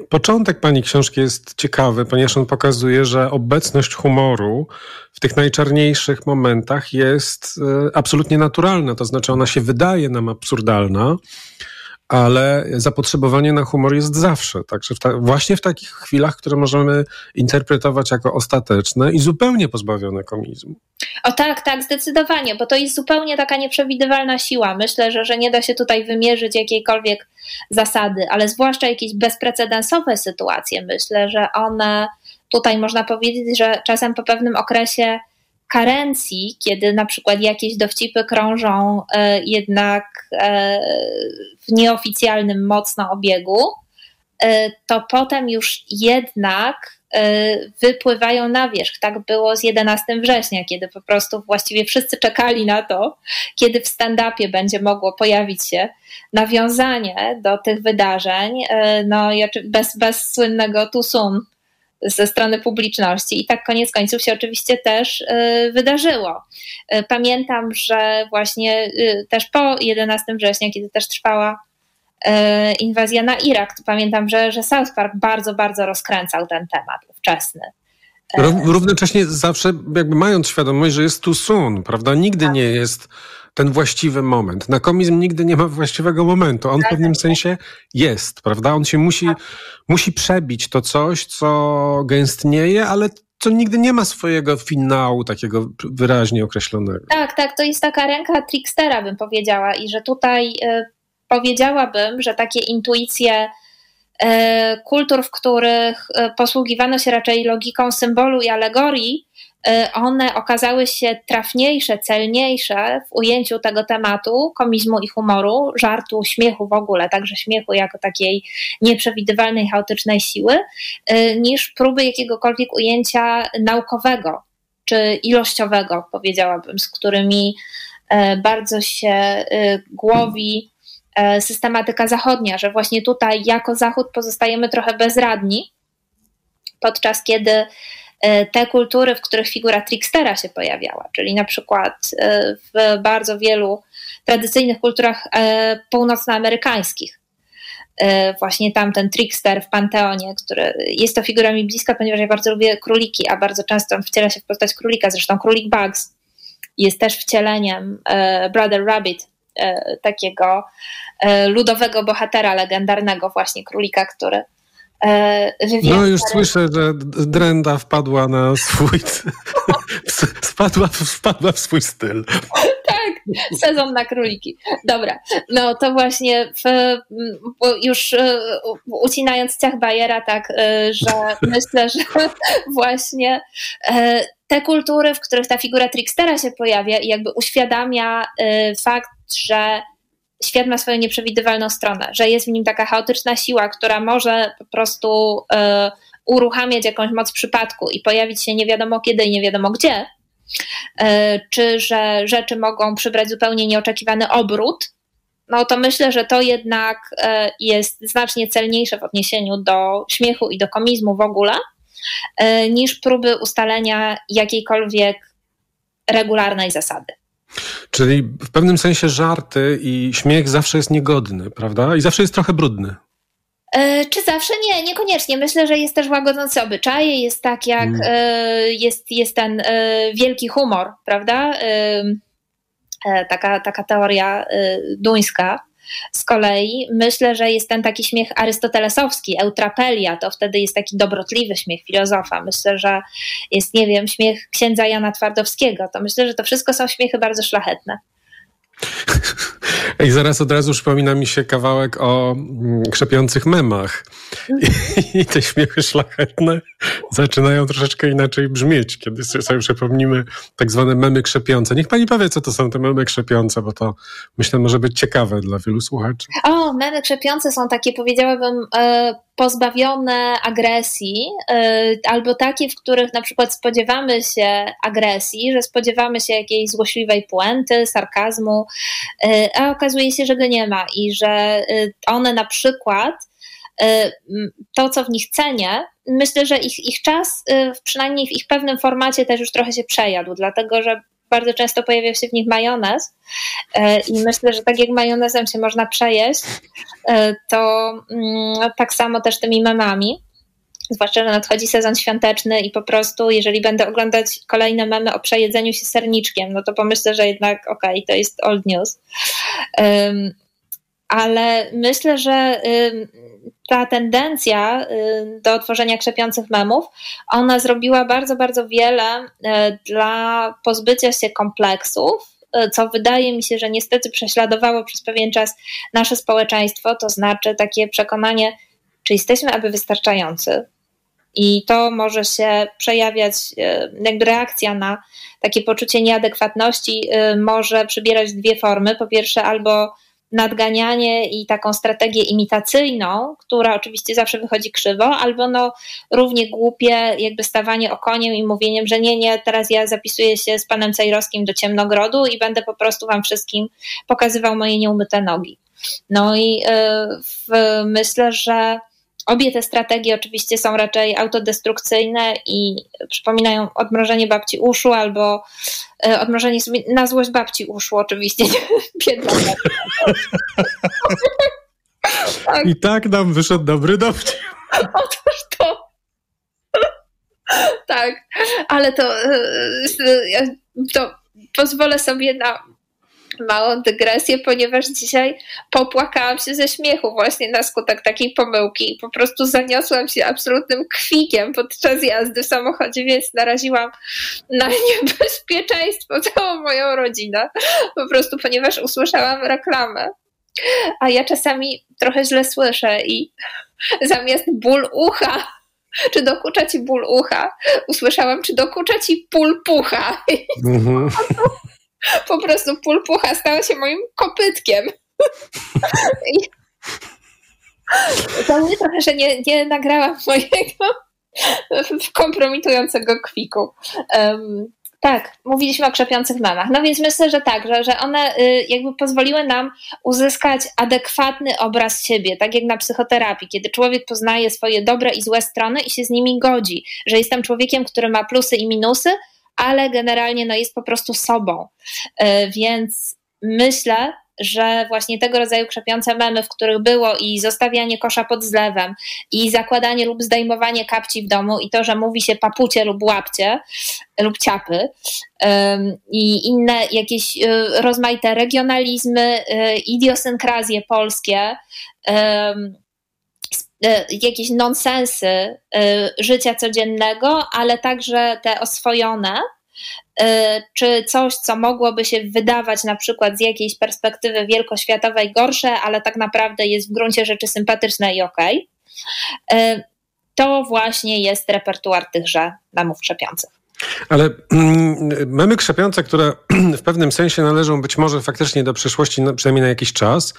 początek pani książki jest ciekawy, ponieważ on pokazuje, że obecność humoru w tych najczarniejszych momentach jest absolutnie naturalna. To znaczy ona się wydaje nam absurdalna, ale zapotrzebowanie na humor jest zawsze. Także w ta, właśnie w takich chwilach, które możemy interpretować jako ostateczne i zupełnie pozbawione komizmu. O tak, tak, zdecydowanie, bo to jest zupełnie taka nieprzewidywalna siła. Myślę, że, że nie da się tutaj wymierzyć jakiejkolwiek zasady, ale zwłaszcza jakieś bezprecedensowe sytuacje. Myślę, że one tutaj można powiedzieć, że czasem po pewnym okresie karencji, kiedy na przykład jakieś dowcipy krążą e, jednak e, w nieoficjalnym mocno obiegu, e, to potem już jednak wypływają na wierzch. Tak było z 11 września, kiedy po prostu właściwie wszyscy czekali na to, kiedy w stand-upie będzie mogło pojawić się nawiązanie do tych wydarzeń. No, bez, bez słynnego soon ze strony publiczności. I tak koniec końców się oczywiście też y, wydarzyło. Y, pamiętam, że właśnie y, też po 11 września, kiedy też trwała inwazja na Irak, to pamiętam, że, że South Park bardzo, bardzo rozkręcał ten temat ówczesny. Równocześnie zawsze jakby mając świadomość, że jest too soon, prawda? Nigdy tak. nie jest ten właściwy moment. Na komizm nigdy nie ma właściwego momentu. On w pewnym sensie jest, prawda? On się musi, musi przebić to coś, co gęstnieje, ale co nigdy nie ma swojego finału takiego wyraźnie określonego. Tak, tak, to jest taka ręka trickstera, bym powiedziała, i że tutaj y, powiedziałabym, że takie intuicje y, kultur, w których y, posługiwano się raczej logiką symbolu i alegorii, one okazały się trafniejsze, celniejsze w ujęciu tego tematu komizmu i humoru, żartu, śmiechu w ogóle, także śmiechu jako takiej nieprzewidywalnej, chaotycznej siły, y, niż próby jakiegokolwiek ujęcia naukowego czy ilościowego, powiedziałabym, z którymi y, bardzo się głowi systematyka zachodnia, że właśnie tutaj jako Zachód pozostajemy trochę bezradni, podczas kiedy E, te kultury, w których figura trickstera się pojawiała, czyli na przykład e, w bardzo wielu tradycyjnych kulturach e, północnoamerykańskich. Właśnie tam ten trickster w Panteonie, który jest to figura mi bliska, ponieważ ja bardzo lubię króliki, a bardzo często on wciela się w postać królika. Zresztą królik Bugs jest też wcieleniem Brother Rabbit, takiego ludowego bohatera legendarnego, właśnie królika, który E, no już słyszę, że Drenda wpadła na swój... spadła, wpadła w swój styl. tak, sezon na króliki. Dobra, no to właśnie w, już e, ucinając ciach Bajera, tak, e, że myślę, że właśnie te kultury, w których ta figura trickstera się pojawia i jakby uświadamia fakt, że świat ma swoją nieprzewidywalną stronę, że jest w nim taka chaotyczna siła, która może po prostu y, uruchamiać jakąś moc przypadku i pojawić się nie wiadomo kiedy i nie wiadomo gdzie, y, czy że rzeczy mogą przybrać zupełnie nieoczekiwany obrót, no to myślę, że to jednak y, jest znacznie celniejsze w odniesieniu do śmiechu i do komizmu w ogóle, niż próby ustalenia jakiejkolwiek regularnej zasady. Czyli w pewnym sensie żarty i śmiech zawsze jest niegodny, prawda? I zawsze jest trochę brudny. E, czy zawsze? Nie, niekoniecznie. Myślę, że jest też łagodzący obyczaje, jest tak jak mm. e, jest, jest ten e, wielki humor, prawda? Taka, taka teoria duńska, z kolei myślę, że jest ten taki śmiech arystotelesowski, eutrapelia, to wtedy jest taki dobrotliwy śmiech filozofa. Myślę, że jest, nie wiem, śmiech księdza Jana Twardowskiego. To myślę, że to wszystko są śmiechy bardzo szlachetne. I zaraz od razu przypomina mi się kawałek o mm, krzepiących memach. I, te śmiechy szlachetne zaczynają troszeczkę inaczej brzmieć, kiedy sobie przypomnimy tak zwane memy krzepiące. Niech pani powie, co to są te memy krzepiące, bo to myślę może być ciekawe dla wielu słuchaczy. O, memy krzepiące są takie, powiedziałabym, e, pozbawione agresji, y, albo takie, w których na przykład spodziewamy się agresji, że spodziewamy się jakiejś złośliwej puenty, sarkazmu, y, a okazuje się, że go nie ma i że y, one na przykład to, co w nich cenię, myślę, że ich, ich czas, przynajmniej w ich pewnym formacie, też już trochę się przejadł, dlatego że bardzo często pojawiał się w nich majonez e, i myślę, że tak jak majonezem się można przejeść, e, to mm, tak samo też tymi memami. Zwłaszcza, że nadchodzi sezon świąteczny i po prostu, jeżeli będę oglądać kolejne memy o przejedzeniu się serniczkiem, no to pomyślę, że jednak okej, okay, to jest old news. Um, ale myślę, że ta tendencja do tworzenia krzepiących memów, ona zrobiła bardzo, bardzo wiele dla pozbycia się kompleksów, co wydaje mi się, że niestety prześladowało przez pewien czas nasze społeczeństwo, to znaczy takie przekonanie, czy jesteśmy aby wystarczający. I to może się przejawiać, jakby reakcja na takie poczucie nieadekwatności może przybierać dwie formy. Po pierwsze, albo nadganianie i taką strategię imitacyjną, która oczywiście zawsze wychodzi krzywo, albo no równie głupie jakby stawanie okoniem i mówieniem, że nie, nie, teraz ja zapisuję się z panem Cejrowskim do ciemnogrodu i będę po prostu wam wszystkim pokazywał moje nieumyte nogi. No i yy, myślę, że Obie te strategie oczywiście są raczej autodestrukcyjne i przypominają odmrożenie babci uszu albo e, odmrożenie sobie na złość babci uszu, oczywiście. Biedna tak. I tak nam wyszedł dobry dowcip. Otóż to. tak, ale to, e, to pozwolę sobie na małą dygresję, ponieważ dzisiaj popłakałam się ze śmiechu właśnie na skutek takiej pomyłki i po prostu zaniosłam się absolutnym kwikiem podczas jazdy w samochodzie, więc naraziłam na niebezpieczeństwo całą moją rodzinę, po prostu ponieważ usłyszałam reklamę. A ja czasami trochę źle słyszę i zamiast ból ucha, czy dokucza ci ból ucha, usłyszałam, czy dokucza ci pól pucha. Mhm. Po prostu pulpucha stała się moim kopytkiem. To mnie trochę, że nie, nie nagrałam mojego kompromitującego kwiku. Um, tak, mówiliśmy o krzepiących mamach. No więc myślę, że tak, że, że one y, jakby pozwoliły nam uzyskać adekwatny obraz siebie, tak jak na psychoterapii, kiedy człowiek poznaje swoje dobre i złe strony i się z nimi godzi, że jestem człowiekiem, który ma plusy i minusy, ale generalnie no, jest po prostu sobą. E, więc myślę, że właśnie tego rodzaju krzepiące memy, w których było i zostawianie kosza pod zlewem, i zakładanie lub zdejmowanie kapci w domu, i to, że mówi się papucie lub łapcie, lub ciapy, i inne jakieś e, rozmaite regionalizmy, e, idiosynkrazje polskie, jakieś nonsensy e, życia codziennego, ale także te oswojone, e, czy coś, co mogłoby się wydawać na przykład z jakiejś perspektywy wielkoświatowej gorsze, ale tak naprawdę jest w gruncie rzeczy sympatyczne i okej. Okay. To właśnie jest repertuar tychże memów krzepiących. Ale mm, memy krzepiące, które w pewnym sensie należą być może faktycznie do przyszłości, przynajmniej na jakiś czas,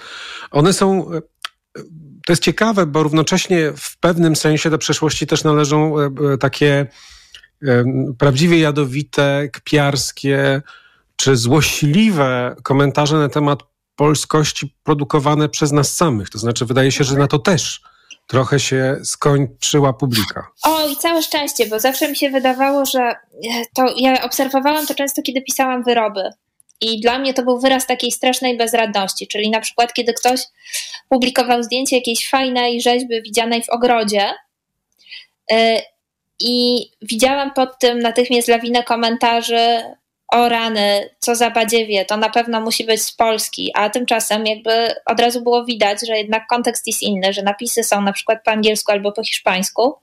one są to jest ciekawe, bo równocześnie w pewnym sensie do przeszłości też należą e, e, takie e, prawdziwie jadowite, kpiarskie czy złośliwe komentarze na temat polskości produkowane przez nas samych. To znaczy, wydaje się, że na to też trochę się skończyła publika. O, i całe szczęście, bo zawsze mi się wydawało, że to ja obserwowałam to często, kiedy pisałam wyroby. I dla mnie to był wyraz takiej strasznej bezradności, czyli na przykład, kiedy ktoś publikował zdjęcie jakiejś fajnej rzeźby widzianej w ogrodzie y, i widziałam pod tym natychmiast lawinę komentarzy o rany, co za badziewie, to na pewno musi być z Polski, a tymczasem jakby od razu było widać, że jednak kontekst jest inny, że napisy są na przykład po angielsku albo po hiszpańsku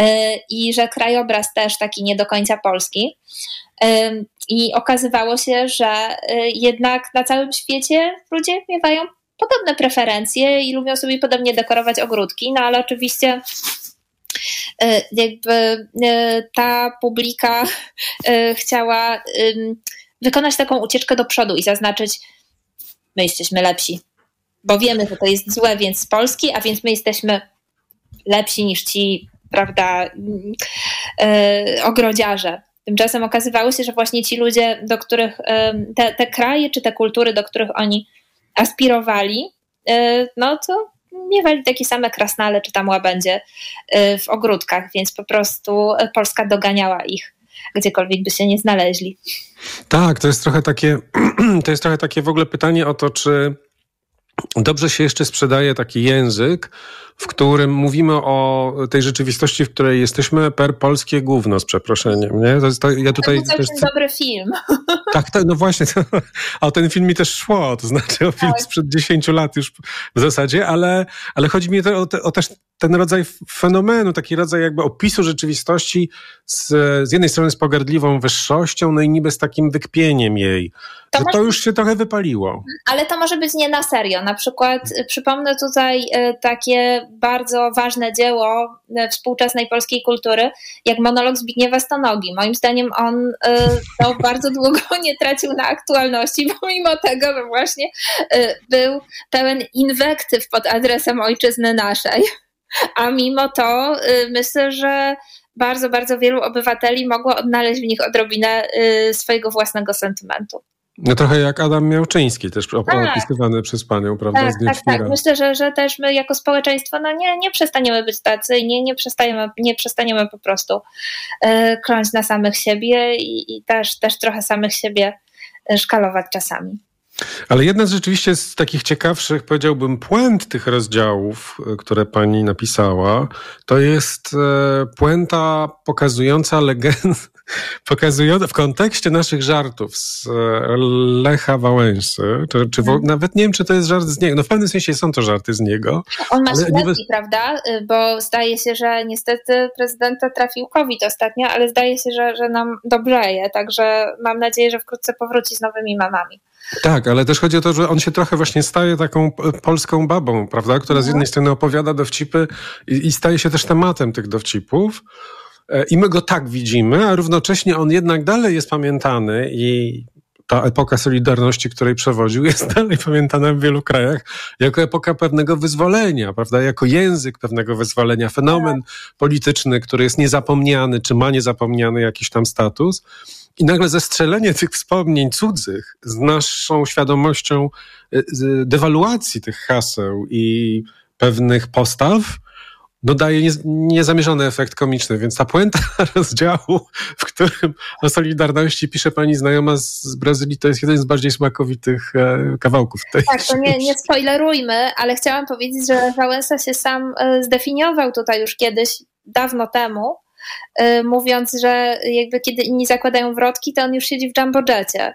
y, i że krajobraz też taki nie do końca polski. I okazywało się, że y, jednak na całym świecie ludzie miewają podobne preferencje i lubią sobie podobnie dekorować ogródki, no ale oczywiście y, jakby y, ta publika chciała wykonać taką ucieczkę do przodu i zaznaczyć, my jesteśmy lepsi, bo wiemy, że to jest złe, więc z Polski, a więc my jesteśmy lepsi niż ci, prawda, ogrodziarze. Tymczasem okazywało się, że właśnie ci ludzie, do których te, te kraje czy te kultury, do których oni aspirowali, e, no to miewali takie same krasnale czy tam łabędzie e, w ogródkach, więc po prostu Polska doganiała ich gdziekolwiek by się nie znaleźli. Tak, to jest trochę takie, to jest trochę takie w ogóle pytanie o to, czy dobrze się jeszcze sprzedaje taki język, w którym mówimy o tej rzeczywistości, w której jesteśmy per polskie gówno, z przeproszeniem. Nie? To jest to, ja tutaj to jest dobry film. Tak, tak, no właśnie. A ten film mi też szło, to znaczy o film tak. sprzed 10 lat już w zasadzie, ale, ale chodzi mi o, o, o też ten rodzaj fenomenu, taki rodzaj jakby opisu rzeczywistości z, z jednej strony z pogardliwą wyższością, no i niby z takim wykpieniem jej. To, że to już się trochę wypaliło. Ale to może być nie na serio. Na przykład y, przypomnę tutaj y, takie bardzo ważne dzieło y, współczesnej polskiej kultury, jak monolog Zbigniewa Stanogi. Moim zdaniem on to bardzo długo nie tracił na aktualności, pomimo tego, że właśnie był pełen inwektyw pod adresem ojczyzny naszej. A mimo to myślę, że bardzo, bardzo wielu obywateli mogło odnaleźć w nich odrobinę swojego własnego sentymentu. No trochę jak Adam Miałczyński, też tak. opisywany przez panią, prawda? Tak, tak, tak. Myślę, że, że też my jako społeczeństwo no nie, nie przestaniemy być tacy i nie, nie, przestajemy, nie przestaniemy po prostu y, kląć na samych siebie i, i też, też trochę samych siebie e, szkalować czasami. Ale jedna z rzeczywiście z takich ciekawszych, powiedziałbym, puent tych rozdziałów, e, które pani napisała, to jest puenta pokazująca legendę, pokazująca w kontekście naszych żartów z e, Lecha Wałęsy, czy, czy w, mhm. nawet nie wiem, czy to jest żart z niego, no w pewnym sensie są to żarty z niego. On ma śledzi, nie... prawda? Y, bo zdaje się, że niestety prezydenta trafił COVID ostatnio, ale zdaje się, że, że nam dobleje, także mam nadzieję, że wkrótce powróci z nowymi mamami. Tak, ale też chodzi o to, że on się trochę właśnie staje taką polską babą, prawda? Która z jednej strony opowiada dowcipy i, i staje się też tematem tych dowcipów. E, I my go tak widzimy, a równocześnie on jednak dalej jest pamiętany i ta epoka Solidarności, której przewodził, jest dalej pamiętana w wielu krajach jako epoka pewnego wyzwolenia, prawda? Jako język pewnego wyzwolenia, fenomen polityczny, który jest niezapomniany, czy ma niezapomniany jakiś tam status. I nagle zestrzelenie tych wspomnień cudzych z naszą świadomością e, dewaluacji tych haseł i pewnych postaw, no daje niezamierzony efekt komiczny, więc ta puenta rozdziału, w którym o Solidarności pisze pani znajoma z Brazylii, to jest jeden z bardziej smakowitych e, kawałków tej Tak, to nie, nie spoilerujmy, ale chciałam powiedzieć, że Wałęsa się sam e, zdefiniował tutaj już kiedyś, dawno temu, mówiąc, że jakby kiedy inni zakładają wrotki, to on już siedzi w jumbojetie.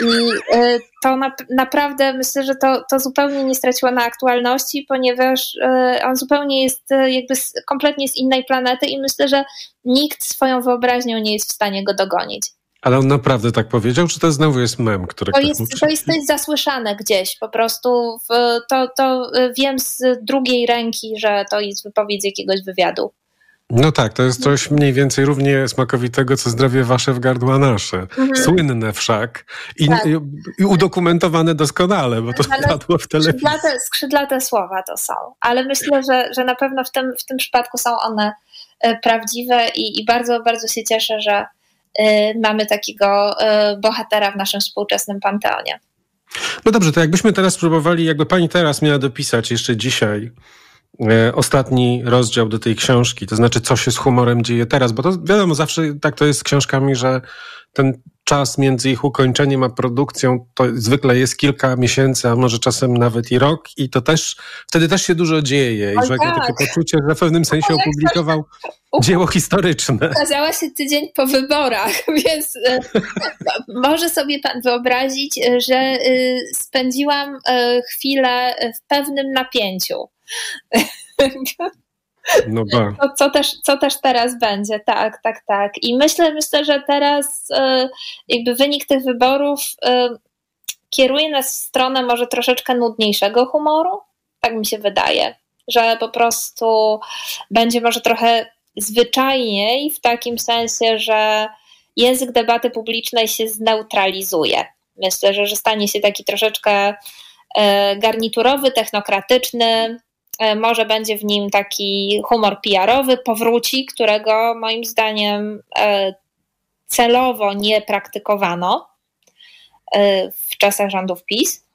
I y, to na, naprawdę myślę, że to, to zupełnie nie straciło na aktualności, ponieważ y, on zupełnie jest jakby kompletnie z innej planety i myślę, że nikt swoją wyobraźnią nie jest w stanie go dogonić. Ale on naprawdę tak powiedział, czy to znowu jest mem, który to jest, to jest, to jest zasłyszane gdzieś, po prostu w, to, to wiem z drugiej ręki, że to jest wypowiedź jakiegoś wywiadu. No tak, to jest coś mniej więcej równie smakowitego, co zdrowie wasze w gardła nasze. Mhm. Słynne wszak i, tak. i, udokumentowane doskonale, bo to Ale padło w telewizji. Skrzydlate, skrzydlate słowa to są, ale myślę, że, że na pewno w tym, w tym przypadku są one e, prawdziwe i, i bardzo, bardzo się cieszę, że y, mamy takiego y, bohatera w naszym współczesnym panteonie. No dobrze, to jakbyśmy teraz spróbowali, jakby pani teraz miała dopisać jeszcze dzisiaj ostatni rozdział do tej książki, to znaczy co się z humorem dzieje teraz, bo to wiadomo, zawsze tak to jest z książkami, że ten czas między ich ukończeniem a produkcją to zwykle jest kilka miesięcy, a może czasem nawet i rok i to też, wtedy też się dużo dzieje i że tak. takie poczucie, że w pewnym sensie opublikował dzieło historyczne. Okazała się tydzień po wyborach, więc e, może sobie pan wyobrazić, że e, spędziłam chwilę w pewnym napięciu. No ba. Co, co, też, co też teraz będzie, tak, tak, tak. I myślę, myślę, że teraz e, jakby wynik tych wyborów e, kieruje nas w stronę może troszeczkę nudniejszego humoru, tak mi się wydaje, że po prostu będzie może trochę zwyczajniej w takim sensie, że język debaty publicznej się zneutralizuje. Myślę, że, że stanie się taki troszeczkę e, garniturowy, technokratyczny, może będzie w nim taki humor PR-owy, powróci, którego moim zdaniem e, celowo nie praktykowano e, w czasach rządów PiS.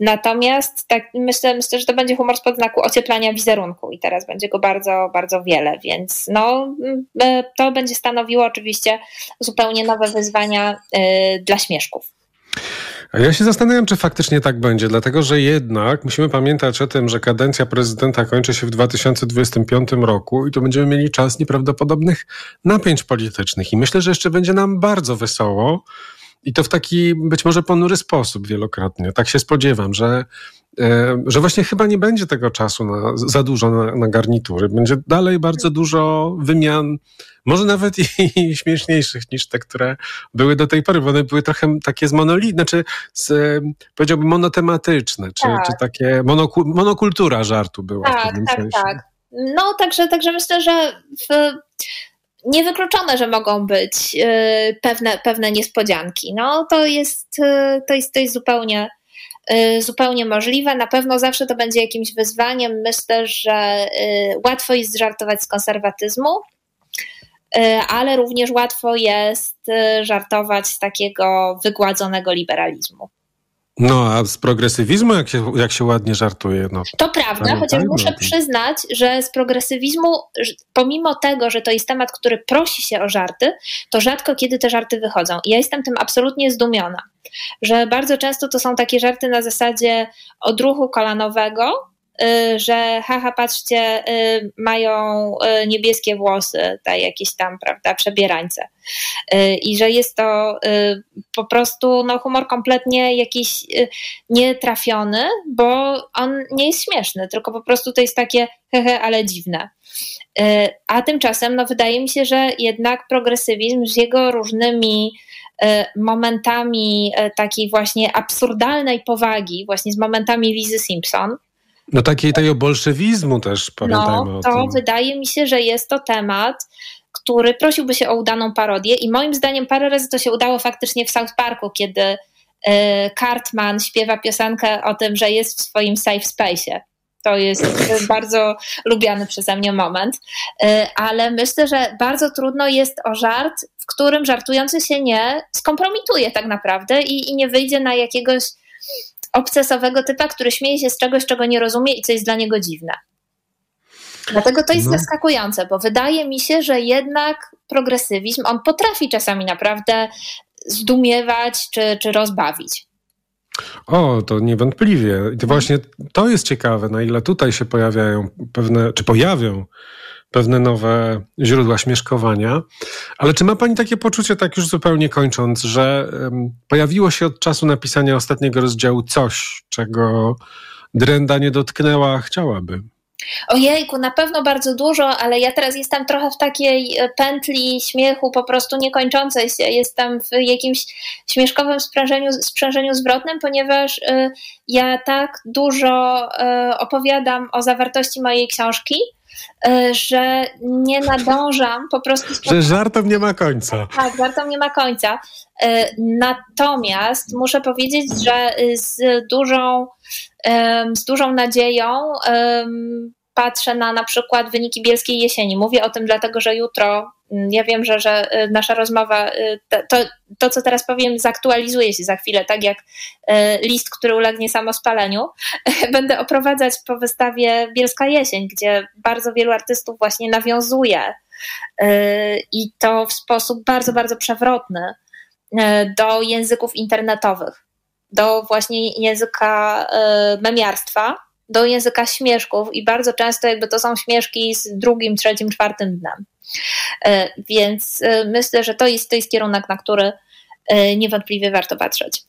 Natomiast tak, myślę, myślę, że to będzie humor spod znaku ocieplania wizerunku i teraz będzie go bardzo, bardzo wiele, więc no, to będzie stanowiło oczywiście zupełnie nowe wyzwania dla śmieszków. A ja się zastanawiam, czy faktycznie tak będzie, dlatego że jednak musimy pamiętać o tym, że kadencja prezydenta kończy się w 2025 roku i tu będziemy mieli czas nieprawdopodobnych napięć politycznych. I myślę, że jeszcze będzie nam bardzo wesoło. I to w taki być może ponury sposób wielokrotnie. Tak się spodziewam, że, że właśnie chyba nie będzie tego czasu na, za dużo na, na garnitury. Będzie dalej bardzo dużo wymian, może nawet i śmieszniejszych niż te, które były do tej pory, bo one były trochę takie z monoli, znaczy z, powiedziałbym monotematyczne, czy, tak. czy takie monoku, monokultura żartu była tak, w pewnym tak, sensie. Tak, No, także, także myślę, że w niewykluczone, że mogą być y, pewne, pewne niespodzianki. No, to jest, to jest, to jest zupełnie, zupełnie możliwe. Na pewno zawsze to będzie jakimś wyzwaniem. Myślę, że łatwo jest żartować z konserwatyzmu, ale również łatwo jest żartować z takiego wygładzonego liberalizmu. No, a z progresywizmu, jak się, jak się ładnie żartuje. No, to prawda, chociaż muszę przyznać, że z progresywizmu, pomimo tego, że to jest temat, który prosi się o żarty, to rzadko kiedy te żarty wychodzą. I ja jestem tym absolutnie zdumiona, że bardzo często to są takie żarty na zasadzie odruchu kolanowego, że haha, patrzcie, y, mają y, niebieskie włosy, te jakieś tam, prawda, przebierańce. I że jest to po prostu no, humor kompletnie jakiś nietrafiony, bo on nie jest śmieszny, tylko po prostu to jest takie hehe, ale dziwne. A tymczasem, no, wydaje mi się, że jednak progresywizm z jego różnymi momentami takiej właśnie absurdalnej powagi, właśnie z momentami Lizy Simpson, no takiej tego bolszewizmu też pamiętajmy no, o to tym. wydaje mi się, że jest to temat, który prosiłby się o udaną parodię i moim zdaniem parę razy to się udało faktycznie w South Parku, kiedy y, Cartman śpiewa piosenkę o tym, że jest w swoim safe space. To jest bardzo lubiany przeze mnie moment, y, ale myślę, że bardzo trudno jest o żart, w którym żartujący się nie skompromituje tak naprawdę i, i nie wyjdzie na jakiegoś obcesowego typa, który śmieje się z czegoś, czego nie rozumie i co jest dla niego dziwne. Dlatego to jest no. zaskakujące, bo wydaje mi się, że jednak progresywizm, on potrafi czasami naprawdę zdumiewać czy, czy rozbawić. O, to niewątpliwie. I to właśnie to jest ciekawe, na ile tutaj się pojawiają pewne, czy pojawią pewne nowe źródła śmieszkowania. Ale czy ma Pani takie poczucie, tak już zupełnie kończąc, że pojawiło się od czasu napisania ostatniego rozdziału coś, czego Drenda nie dotknęła, a chciałaby? Ojejku, na pewno bardzo dużo, ale ja teraz jestem trochę w takiej e, pętli śmiechu po prostu niekończącej się. Jestem w jakimś śmieszkowym sprzężeniu, sprzężeniu zwrotnym, ponieważ y, ja tak dużo y, opowiadam o zawartości mojej książki, że nie nadążam po prostu. Że żartom nie ma końca. Tak, żartom nie ma końca. E, natomiast muszę powiedzieć, że z dużą, z dużą nadzieją patrzę na na przykład wyniki Bielskiej Jesieni. Mówię o tym dlatego, że jutro, mm, ja wiem, że, że y, nasza rozmowa, y, to, to, co teraz powiem, zaktualizuje się za chwilę, tak jak y, list, który ulegnie samospaleniu. Będę oprowadzać po wystawie Bielska Jesień, gdzie bardzo wielu artystów właśnie nawiązuje i to w sposób bardzo, bardzo przewrotny do języków internetowych, do właśnie języka memiarstwa do języka śmieszków i bardzo często jakby to są śmieszki z drugim, trzecim, czwartym dnem. E, więc e, myślę, że to jest, to jest kierunek, na który e, niewątpliwie warto patrzeć.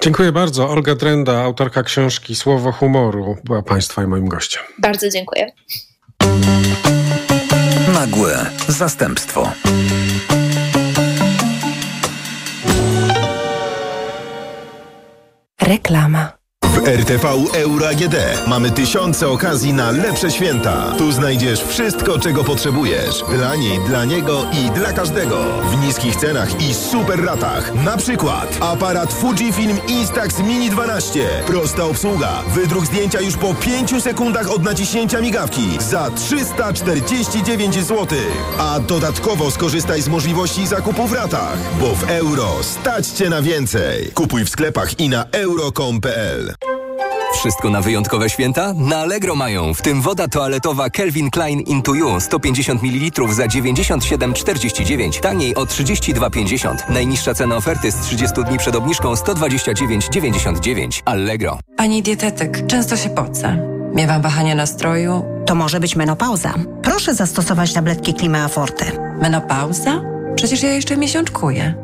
Dziękuję bardzo. Olga Drenda, autorka książki Słowo humoru, była Państwa i moim gościem. Bardzo dziękuję. Nagłe zastępstwo. Reklama. W RTV Euro AGD mamy tysiące okazji na lepsze święta. Tu znajdziesz wszystko, czego potrzebujesz. Dla niej, dla niego i dla każdego. W niskich cenach i super ratach. Na przykład aparat Fujifilm Instax Mini 12. Prosta obsługa. Wydruk zdjęcia już po 5 sekundach od naciśnięcia migawki. Za 349 zł. A dodatkowo skorzystaj z możliwości zakupu w ratach. Bo w euro stać Cię na więcej. Kupuj w sklepach i na euro.com.pl. Wszystko na wyjątkowe święta? Na Allegro mają, w tym woda toaletowa Calvin Klein Into You 150 ml za 97,49, taniej o 32,50. Najniższa cena oferty z 30 dni przed obniżką 129,99. Allegro. Pani dietetyk, często się pocę. Miewam wahania nastroju. To może być menopauza. Proszę zastosować tabletki Klima Forte. Menopauza? Przecież ja jeszcze miesiączkuję.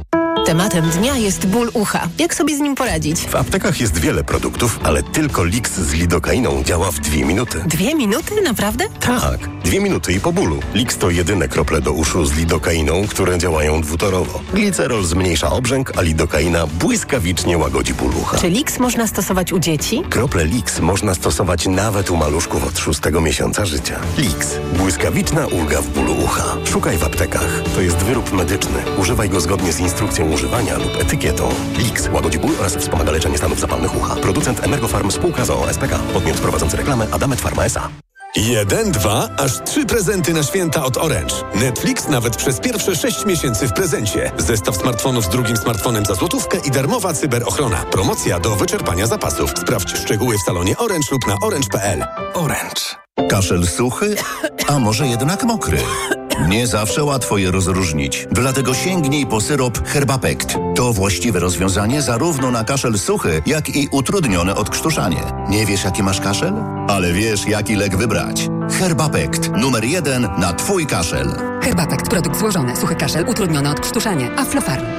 Tematem dnia jest ból ucha. Jak sobie z nim poradzić? W aptekach jest wiele produktów, ale tylko Lix z lidokainą działa w dwie minuty. Dwie minuty? Naprawdę? Tak, dwie minuty i po bólu. Lix to jedyne krople do uszu z lidokainą, które działają dwutorowo. Glicerol zmniejsza obrzęk, a lidokaina błyskawicznie łagodzi ból ucha. Czy Lix można stosować u dzieci? Krople Lix można stosować nawet u maluszków od szóstego miesiąca życia. Lix. Błyskawiczna ulga w bólu ucha. Szukaj w aptekach. To jest wyrób medyczny. Używaj go zgodnie z instrukcją używania lub etykietą. Lix łagodzi ból oraz wspomaga leczenie stanów zapalnych ucha. Producent Emergofarm spółka z OSPK. Podmiot prowadzący reklamę Adamet Pharma S.A. Jeden, dwa, aż trzy prezenty na święta od Orange. Netflix nawet przez pierwsze sześć miesięcy w prezencie. Zestaw smartfonów z drugim smartfonem za złotówkę i darmowa cyberochrona. Promocja do wyczerpania zapasów. Sprawdź szczegóły w salonie Orange lub na orange.pl. Orange. Kaszel suchy, a może jednak mokry? Nie zawsze łatwo je rozróżnić, dlatego sięgnij po syrop Herbapekt. To właściwe rozwiązanie zarówno na kaszel suchy, jak i utrudnione odkrztuszanie. Nie wiesz, jaki masz kaszel? Ale wiesz, jaki lek wybrać. Herbapekt, numer jeden na Twój kaszel. Herbapekt, produkt złożony, suchy kaszel, utrudnione odkrztuszanie. Aflofarm.